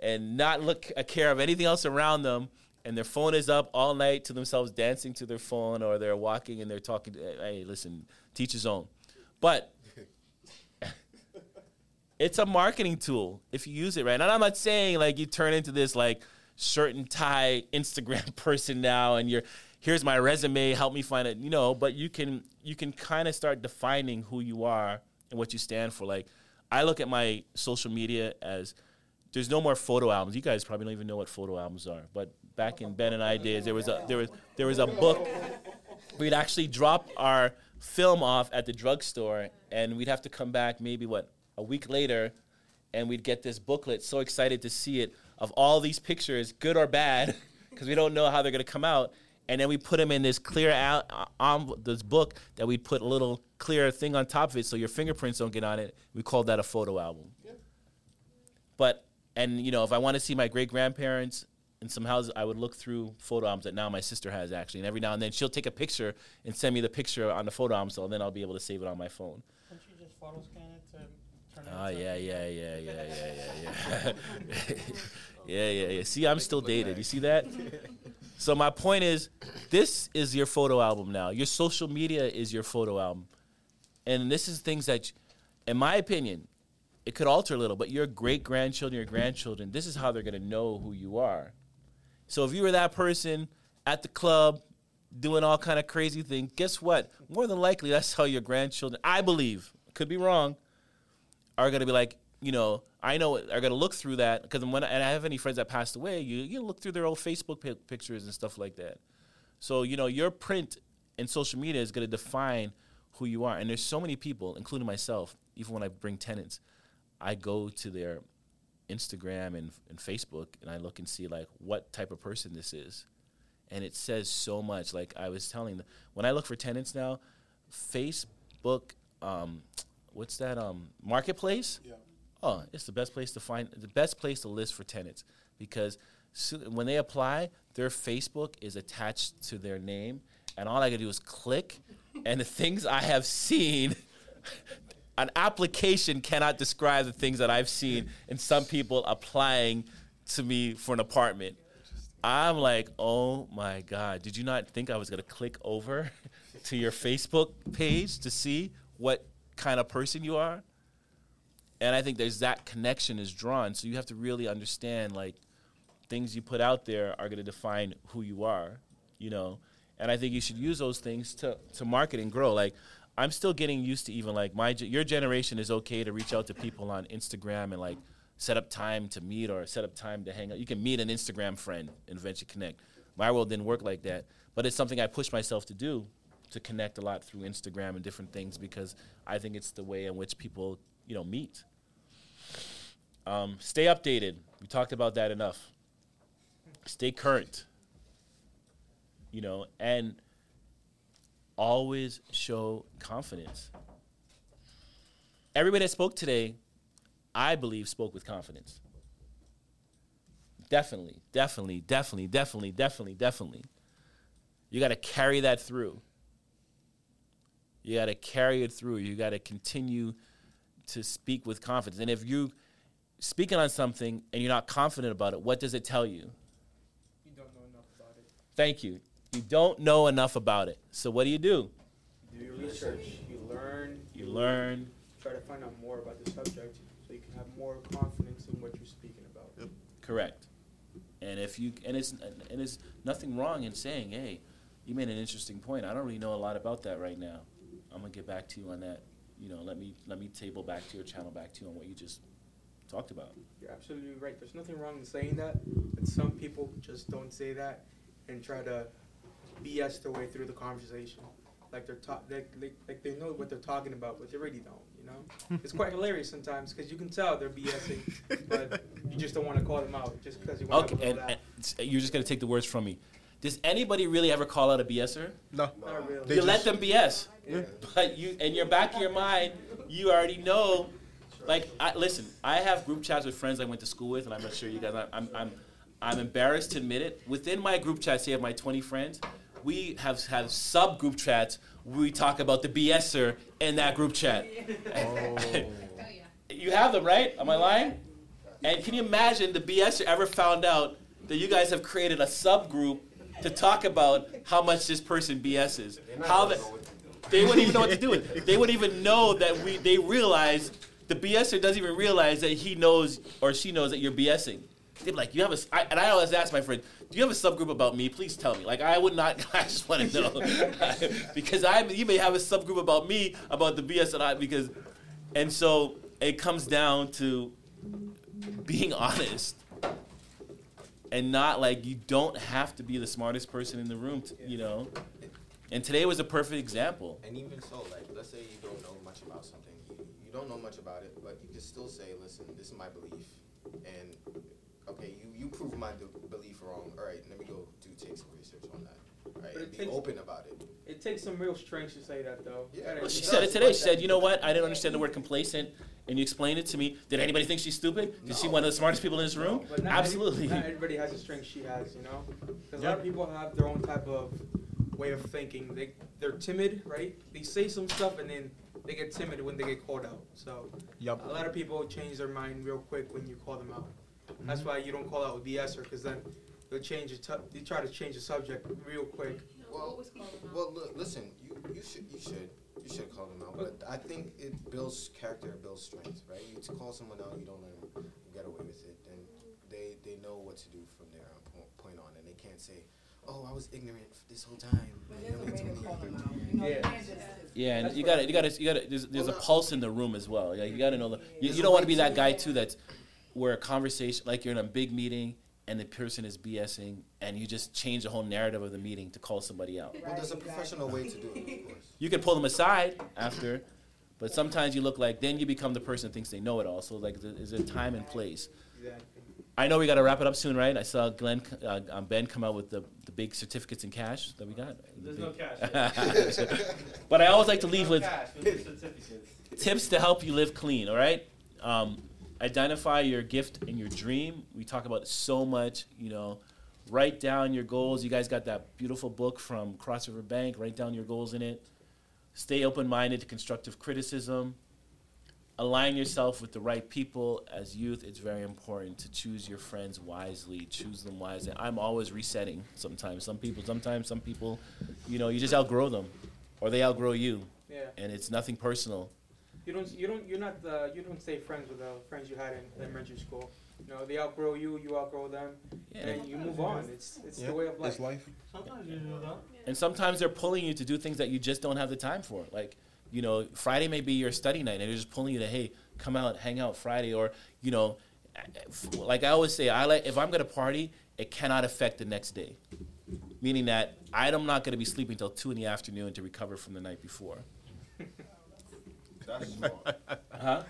And not look a care of anything else around them and their phone is up all night to themselves dancing to their phone or they're walking and they're talking to, hey listen teach his own. But it's a marketing tool if you use it right. And i'm not saying like you turn into this like shirt and tie instagram person now and you're here's my resume help me find it you know but you can you can kind of start defining who you are and what you stand for. Like i look at my social media as there's no more photo albums. You guys probably don't even know what photo albums are. But back in Ben and I days, there was a there was there was a book. We'd actually drop our film off at the drugstore, and we'd have to come back maybe what a week later, and we'd get this booklet. So excited to see it of all these pictures, good or bad, because we don't know how they're gonna come out. And then we put them in this clear out um, on this book that we put a little clear thing on top of it, so your fingerprints don't get on it. We called that a photo album. But and you know, if I want to see my great grandparents in some houses, I would look through photo albums that now my sister has actually, and every now and then she'll take a picture and send me the picture on the photo album, so then I'll be able to save it on my phone. Can't you just photo scan it to turn it Ah, yeah, yeah, yeah, yeah, yeah, yeah, yeah. yeah, yeah, yeah. See, I'm still dated. You see that? So my point is, this is your photo album now. Your social media is your photo album, and this is things that, in my opinion, it could alter a little. But your great grandchildren, your grandchildren, this is how they're gonna know who you are. So if you were that person at the club doing all kind of crazy things, guess what? More than likely, that's how your grandchildren. I believe, could be wrong, are gonna be like, you know, I know are gonna look through that because when and I have any friends that passed away, you you look through their old Facebook pi- pictures and stuff like that. So you know, your print and social media is gonna define who you are. And there's so many people, including myself, even when I bring tenants, I go to their Instagram and, and Facebook and I look and see like what type of person this is. And it says so much. Like I was telling when I look for tenants now, Facebook, um, what's that? Um, marketplace. Yeah. Oh, it's the best place to find the best place to list for tenants because so, when they apply, their Facebook is attached to their name, and all I gotta do is click, and the things I have seen. An application cannot describe the things that I've seen in some people applying to me for an apartment. I'm like, oh my God, did you not think I was gonna click over to your Facebook page to see what kind of person you are? And I think there's that connection is drawn. So you have to really understand like things you put out there are gonna define who you are, you know. And I think you should use those things to, to market and grow. Like I'm still getting used to even like my your generation is okay to reach out to people on Instagram and like set up time to meet or set up time to hang out. You can meet an Instagram friend and eventually connect. My world didn't work like that, but it's something I push myself to do to connect a lot through Instagram and different things because I think it's the way in which people you know meet. Um, stay updated. We talked about that enough. Stay current. You know, and always show confidence. Everybody that spoke today, I believe, spoke with confidence. Definitely, definitely, definitely, definitely, definitely, definitely. You got to carry that through. You got to carry it through. You got to continue to speak with confidence. And if you speaking on something and you're not confident about it, what does it tell you? You don't know enough about it. Thank you. You don't know enough about it. So what do you do? You do your research. You learn. You learn. Try to find out more about the subject so you can have more confidence in what you're speaking about. Yep. Correct. And if you and it's and it's nothing wrong in saying, "Hey, you made an interesting point. I don't really know a lot about that right now. I'm gonna get back to you on that. You know, let me let me table back to your channel back to you on what you just talked about." You're absolutely right. There's nothing wrong in saying that, but some people just don't say that and try to BS their way through the conversation. Like they're talk, like, like, like they know what they're talking about, but they really don't. You know, it's quite hilarious sometimes because you can tell they're BSing, but you just don't want to call them out just because you want. Okay, and, and you're just gonna take the words from me. Does anybody really ever call out a BSer? No. Not really. They you let just- them BS. Yeah. But you, in your back of your mind, you already know. Like, I, listen, I have group chats with friends I went to school with, and I'm not sure you guys. I'm, I'm, I'm, I'm embarrassed to admit it. Within my group chat, say of my 20 friends, we have have sub group chats we talk about the BSer in that group chat. Oh. you have them, right? Am I lying? And can you imagine the BSer ever found out that you guys have created a subgroup to talk about how much this person BSs? How the, they wouldn't even know what to do with it. They wouldn't even know that we. They realize the BSer doesn't even realize that he knows or she knows that you're BSing. They're like, you have a, s- I, and I always ask my friend, do you have a subgroup about me? Please tell me. Like, I would not. I just want to know because I, you may have a subgroup about me about the BS that I because, and so it comes down to being honest and not like you don't have to be the smartest person in the room, to, you know. And today was a perfect example. And even so, like, let's say you don't know much about something. You, you don't know much about it, but you can still say, listen, this is my belief. And, okay, you, you prove my d- belief wrong. All right, let me go do take some research on that. Right? But it And be takes- open about it. It takes some real strength to say that, though. Yeah, Well, she said it today. She said, "You know what? I didn't understand the word complacent, and you explained it to me. Did anybody think she's stupid? Is she one of the smartest people in this room? But not Absolutely. Every, not everybody has the strength she has, you know. Because a lot of people have their own type of way of thinking. They they're timid, right? They say some stuff and then they get timid when they get called out. So Yup. a lot of people change their mind real quick when you call them out. That's why you don't call out with BSer, because then they'll change the tu- they try to change the subject real quick. Well, well, look, listen, you, you should you should you should call them out, but I think it builds character, it builds strength, right? You to call someone out, you don't let them get away with it, then they they know what to do from there uh, on point on, and they can't say, "Oh, I was ignorant this whole time." You know, they told me." Yeah, and you got to you got to you got to. There's, there's a pulse in the room as well. Like you got to know the. You, you don't want to be that guy too. That's where a conversation, like you're in a big meeting and the person is BSing, and you just change the whole narrative of the meeting to call somebody out. Well, there's a professional way to do it, of course. You can pull them aside after, but sometimes you look like then you become the person that thinks they know it all. So like, there- is a time and place. Exactly. I know we got to wrap it up soon, right? I saw Glenn, uh, um, Ben come out with the, the big certificates in cash that we got. The There's no cash. but I always like to leave with Cash, with certificates. tips to help you live clean. All right. Um, identify your gift and your dream. We talk about it so much. You know, write down your goals. You guys got that beautiful book from Cross River Bank. Write down your goals in it. Stay open-minded to constructive criticism. Align yourself with the right people. As youth, it's very important to choose your friends wisely. Choose them wisely. I'm always resetting. Sometimes, some people, sometimes some people, you know, you just outgrow them, or they outgrow you. Yeah. And it's nothing personal. You don't you don't you're not uh, you don't stay friends with the friends you had in elementary school. You know, they outgrow you, you outgrow them, Yeah. and you move on. It's it's Yeah, the way of life. it's life. Sometimes you do that. And sometimes they're pulling you to do things that you just don't have the time for. Like, you know, Friday may be your study night, and they're just pulling you to, hey, come out, hang out Friday, or you know, like I always say, I like if I'm gonna party, it cannot affect the next day. Meaning that I'm not gonna be sleeping till two in the afternoon to recover from the night before. That's smart. Huh?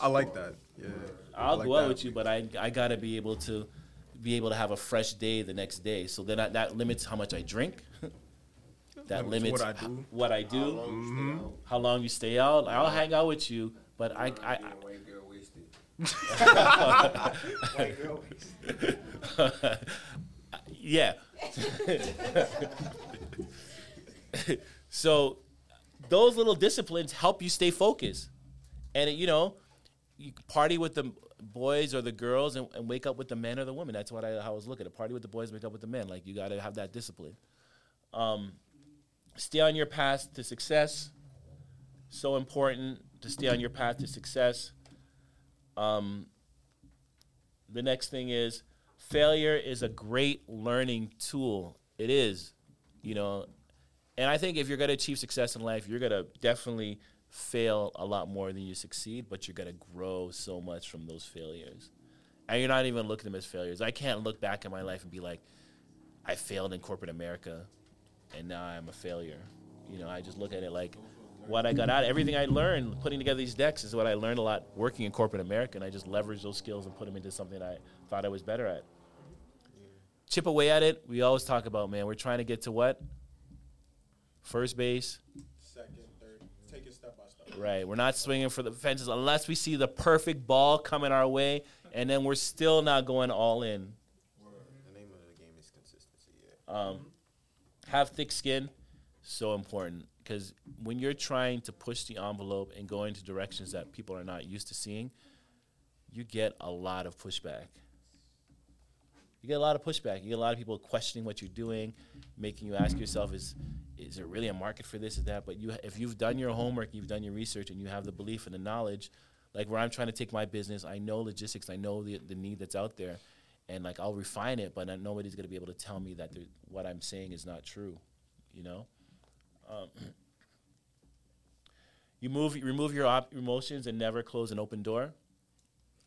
I like that. Yeah. I I'll like go out that. with you, but I I gotta be able to be able to have a fresh day the next day. So then I, that limits how much I drink. that Limits limits what I h- do. What I do. How long you stay Mhm. out. How long you stay out? I'll hang out with you, but I I. Getting white wasted. I yeah. so those little disciplines help you stay focused, and it, you know, you party with the boys or the girls and, and wake up with the men or the women. That's what I, I was looking at. Party with the boys, wake up with the men. Like you got to have that discipline. Um, stay on your path to success. So important to stay on your path to success. Um, the next thing is failure is a great learning tool. It is, you know, and I think if you're going to achieve success in life, you're going to definitely fail a lot more than you succeed, but you're going to grow so much from those failures. And you're not even looking at them as failures. I can't look back at my life and be like, I failed in corporate America and now I'm a failure. You know, I just look at it like what I got out, everything I learned putting together these decks is what I learned a lot working in corporate America, and I just leveraged those skills and put them into something I thought I was better at. chip away at it. We always talk about, man, we're trying to get to what? First base. Second, third, take it step by step. Right. We're not swinging for the fences unless we see the perfect ball coming our way, and then we're still not going all in. The name of the game is consistency. Yeah. Um, have thick skin, so important because when you're trying to push the envelope and go into directions that people are not used to seeing, you get a lot of pushback. You get a lot of pushback. You get a lot of people questioning what you're doing, making you ask yourself, "Is is there really a market for this or that?" But you, if you've done your homework, you've done your research, and you have the belief and the knowledge, like where I'm trying to take my business, I know logistics, I know the the need that's out there, and like I'll refine it, but nobody's gonna be able to tell me that what I'm saying is not true, you know. Um, you move, remove your op- emotions and never close an open door.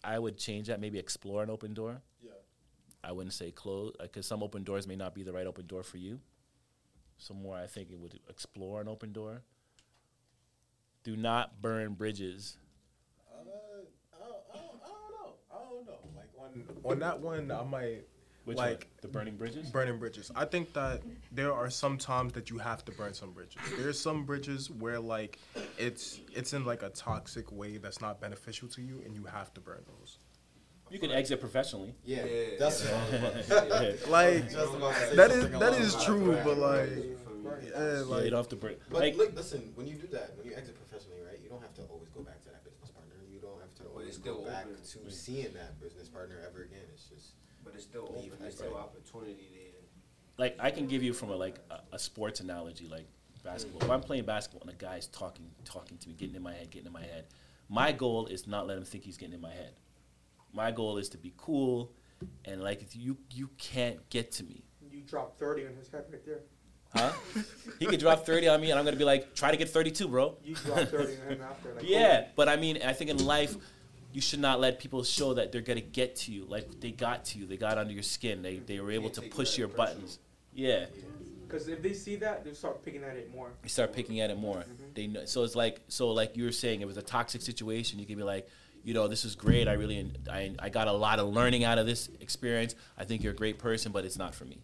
I would change that. Maybe explore an open door. I wouldn't say close because some open doors may not be the right open door for you. Some more, I think it would explore an open door. Do not burn bridges. Uh, I, don't, I, don't, I don't know. I don't know. Like on on that one, I might Which like one? The burning bridges? Burning bridges. I think that there are some times that you have to burn some bridges. There's some bridges where like it's it's in like a toxic way that's not beneficial to you, and you have to burn those. You can exit professionally. Yeah, Yeah, that's yeah. what I was about to say. like Just about to say that is something that along is those true, lines. but like Yeah, yeah, like you don't have to burn. But like, look, listen, when you do that, when you exit professionally, right, you don't have to always go back to that business partner. You don't have to always go still back open. to seeing that business partner ever again. It's just. But it's still open. There's still right. opportunity there. like I can give you from a like a, a sports analogy, like basketball. If I'm playing basketball and a guy's talking, talking to me, getting in my head, getting in my head, my goal is not let him think he's getting in my head. My goal is to be cool, and like you you can't get to me, You drop 30 on his head right there. huh? he could drop thirty on me, and I'm gonna be like, try to get thirty-two, bro. You drop 30 on him after. Like, Yeah, but I mean, I think in life, you should not let people show that they're gonna get to you. Like they got to you, they got under your skin, they they were able to push your buttons. Yeah. Because if they see that, they start picking at it more. They start picking at it more. Mm-hmm. They know, so it's like so like you were saying, it was a toxic situation. You can be like, you know, this is great. I really I I got a lot of learning out of this experience. I think you're a great person, but it's not for me.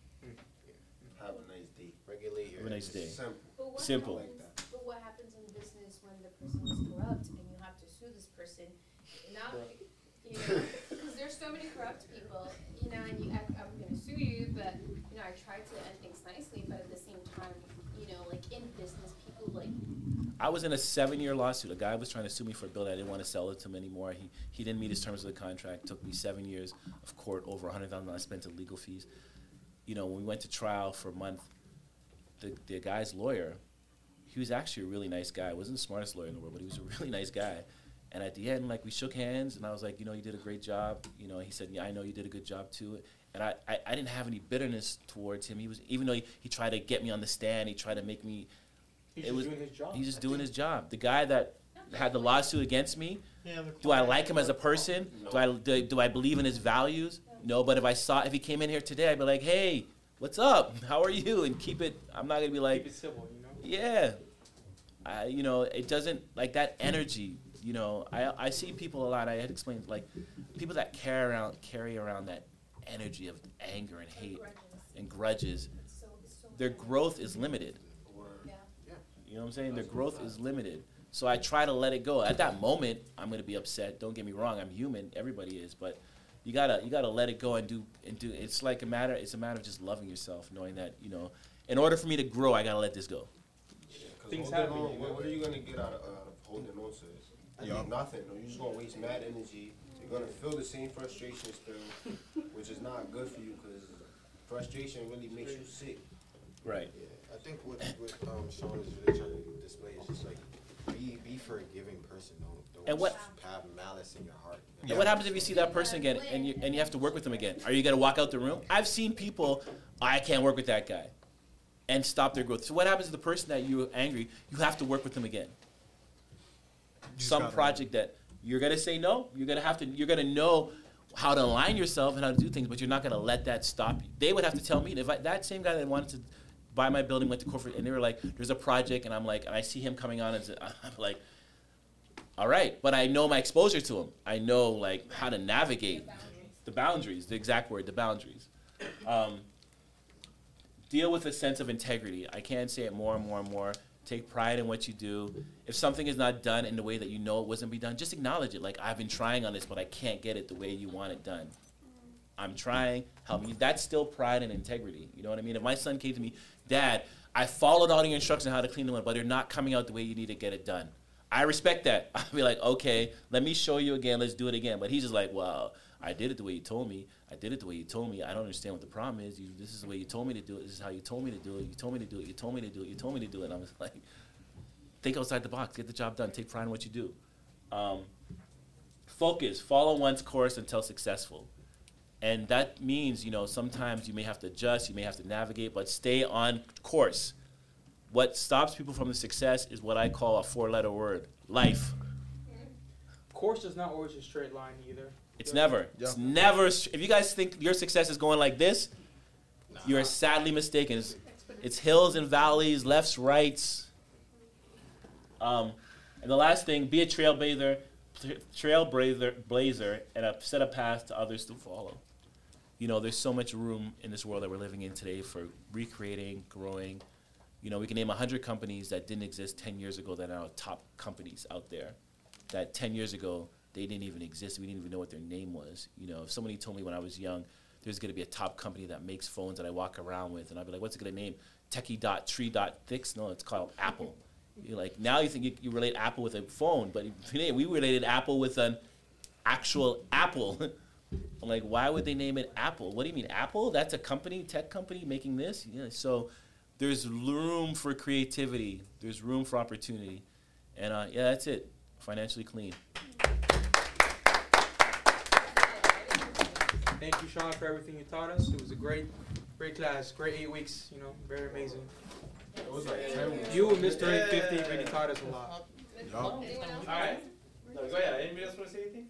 Have a nice day. Regulate your. Have a nice day. Simple. But what Simple. Happens, but what happens in business when the person was corrupt and you have to sue this person? Now, you know, because there's so many corrupt people, you know, and you, I, I'm going to sue you, but you know, I try to end things nicely, but at the same time, you know, like in business, people like I was in a seven-year lawsuit. A guy was trying to sue me for a that I didn't want to sell it to him anymore. He he didn't meet his terms of the contract. Took me seven years of court, over a hundred thousand dollars spent in legal fees. You know, when we went to trial for a month, the the guy's lawyer, he was actually a really nice guy. wasn't the smartest lawyer in the world, but he was a really nice guy. And at the end, like we shook hands, and I was like, you know, you did a great job. You know, he said, yeah, I know you did a good job too. And I, I, I didn't have any bitterness towards him. He was, even though he, he tried to get me on the stand, he tried to make me. He's it just was, doing his job. He's just doing his job. The guy that had the lawsuit against me, Yeah, do I like him as a person? No. Do I do, do I believe in his values? No, but if I saw if he came in here today, I'd be like, hey, what's up? How are you? And keep it. I'm not gonna be like, Keep it civil, you know? yeah. I, you know, it doesn't like that energy. You know, I I see people a lot. I had explained like people that carry around carry around that energy of anger and hate and grudges. Their growth is limited. You know what I'm saying? The growth is limited. So I try to let it go. At that moment, I'm gonna be upset. Don't get me wrong. I'm human. Everybody is. But you gotta you gotta let it go and do and do. It's like a matter. It's a matter of just loving yourself, knowing that you know. In order for me to grow, I gotta let this go. Things holding happen, on- what, what are you gonna get out of, out of holding on to this? I Yeah. nothing. No, you're just gonna waste mad energy. You're gonna feel the same frustration still, which is not good for you because frustration really makes you sick. Right. Yeah, I think what, what um, Shaun is really trying to display is just like be be forgiving person. Don't don't And what- have malice in your heart. And what happens if you see that person again and you and you have to work with them again? Are you gonna walk out the room? I've seen people, I can't work with that guy, and stop their growth. So what happens to the person that you're angry? You have to work with them again. just Some gotta- project that you're gonna say no. You're gonna have to. You're gonna know how to align yourself and how to do things, but you're not gonna let that stop you. They would have to tell me if I, that same guy that wanted to buy my building went to corporate and they were like, "There's a project," and I'm like, and I see him coming on, and I'm like. All right, but I know my exposure to him. I know like how to navigate the boundaries. The exact word, the boundaries. Um, deal with a sense of integrity. I can't say it more and more and more. Take pride in what you do. If something is not done in the way that you know it wasn't be done, just acknowledge it. Like I've been trying on this, but I can't get it the way you want it done. I'm trying. Help me. That's still pride and integrity. You know what I mean? If my son came to me, Dad, I followed all your instructions on how to clean the window, but they're not coming out the way you need to get it done. I respect that. I'll be like, okay, let me show you again. Let's do it again. But he's just like, well, I did it the way you told me. I did it the way you told me. I don't understand what the problem is. You, this is the way you told me to do it. This is how you told me to do it. You told me to do it. You told me to do it. You told me to do it. I was like, think outside the box. Get the job done. Take pride in what you do. Um, focus. Follow one's course until successful. And that means, you know, sometimes you may have to adjust, you may have to navigate, but stay on course. What stops people from the success is what I call a four letter word life. Course is not always a straight line either. It's never. It's never. If you guys think your success is going like this, you're sadly mistaken. It's, it's hills and valleys, lefts, rights. Um, and the last thing, be a trailblazer, trailblazer, blazer, and a, set a path to others to follow. You know, there's so much room in this world that we're living in today for recreating, growing. You know, we can name 100 companies that didn't exist 10 years ago that are top companies out there. That 10 years ago, they didn't even exist. We didn't even know what their name was. You know, if somebody told me when I was young, there's going to be a top company that makes phones that I walk around with, and I'd be like, what's it going to name? Techie dot tree dot fix? No, it's called Apple. You're like now you think you, you relate Apple with a phone, but we related Apple with an actual Apple. I'm like, why would they name it Apple? What do you mean Apple? That's a company, tech company making this. Yeah, so there's room for creativity. There's room for opportunity, and uh, yeah, that's it. Financially clean. Thank you, Shaun, for everything you taught us. It was a great, great class, great eight weeks. You know, very amazing. You and Mr. 850 really taught us a lot. All right. No, go ahead. Anybody else want to say anything?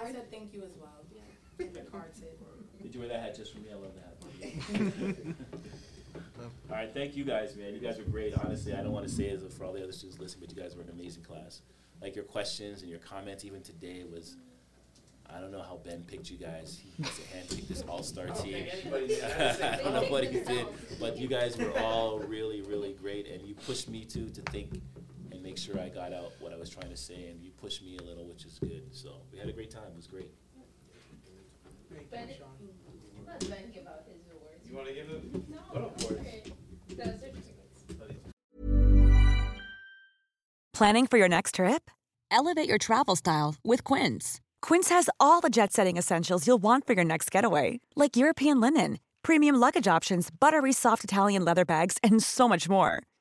I said thank you as well. Yeah. The card said. Did you wear that hat just for me? I love that. all right, thank you guys, man. You guys were great. Honestly, I don't want to say as for all the other students listening, but you guys were an amazing class. Like your questions and your comments, even today, was. I don't know how Ben picked you guys. He must have handpicked this all-star team. I don't know what he did, but you guys were all really, really great, and you pushed me too to think and make sure I got out what I was trying to say, and you pushed me a little, which is good. So we had a great time. It was great. Ben, let Ben give out his awards. You want to give it? No. Of. Okay. The certificates. Planning for your next trip? Elevate your travel style with Quince. Quince has all the jet setting essentials you'll want for your next getaway, like European linen, premium luggage options, buttery soft Italian leather bags, and so much more.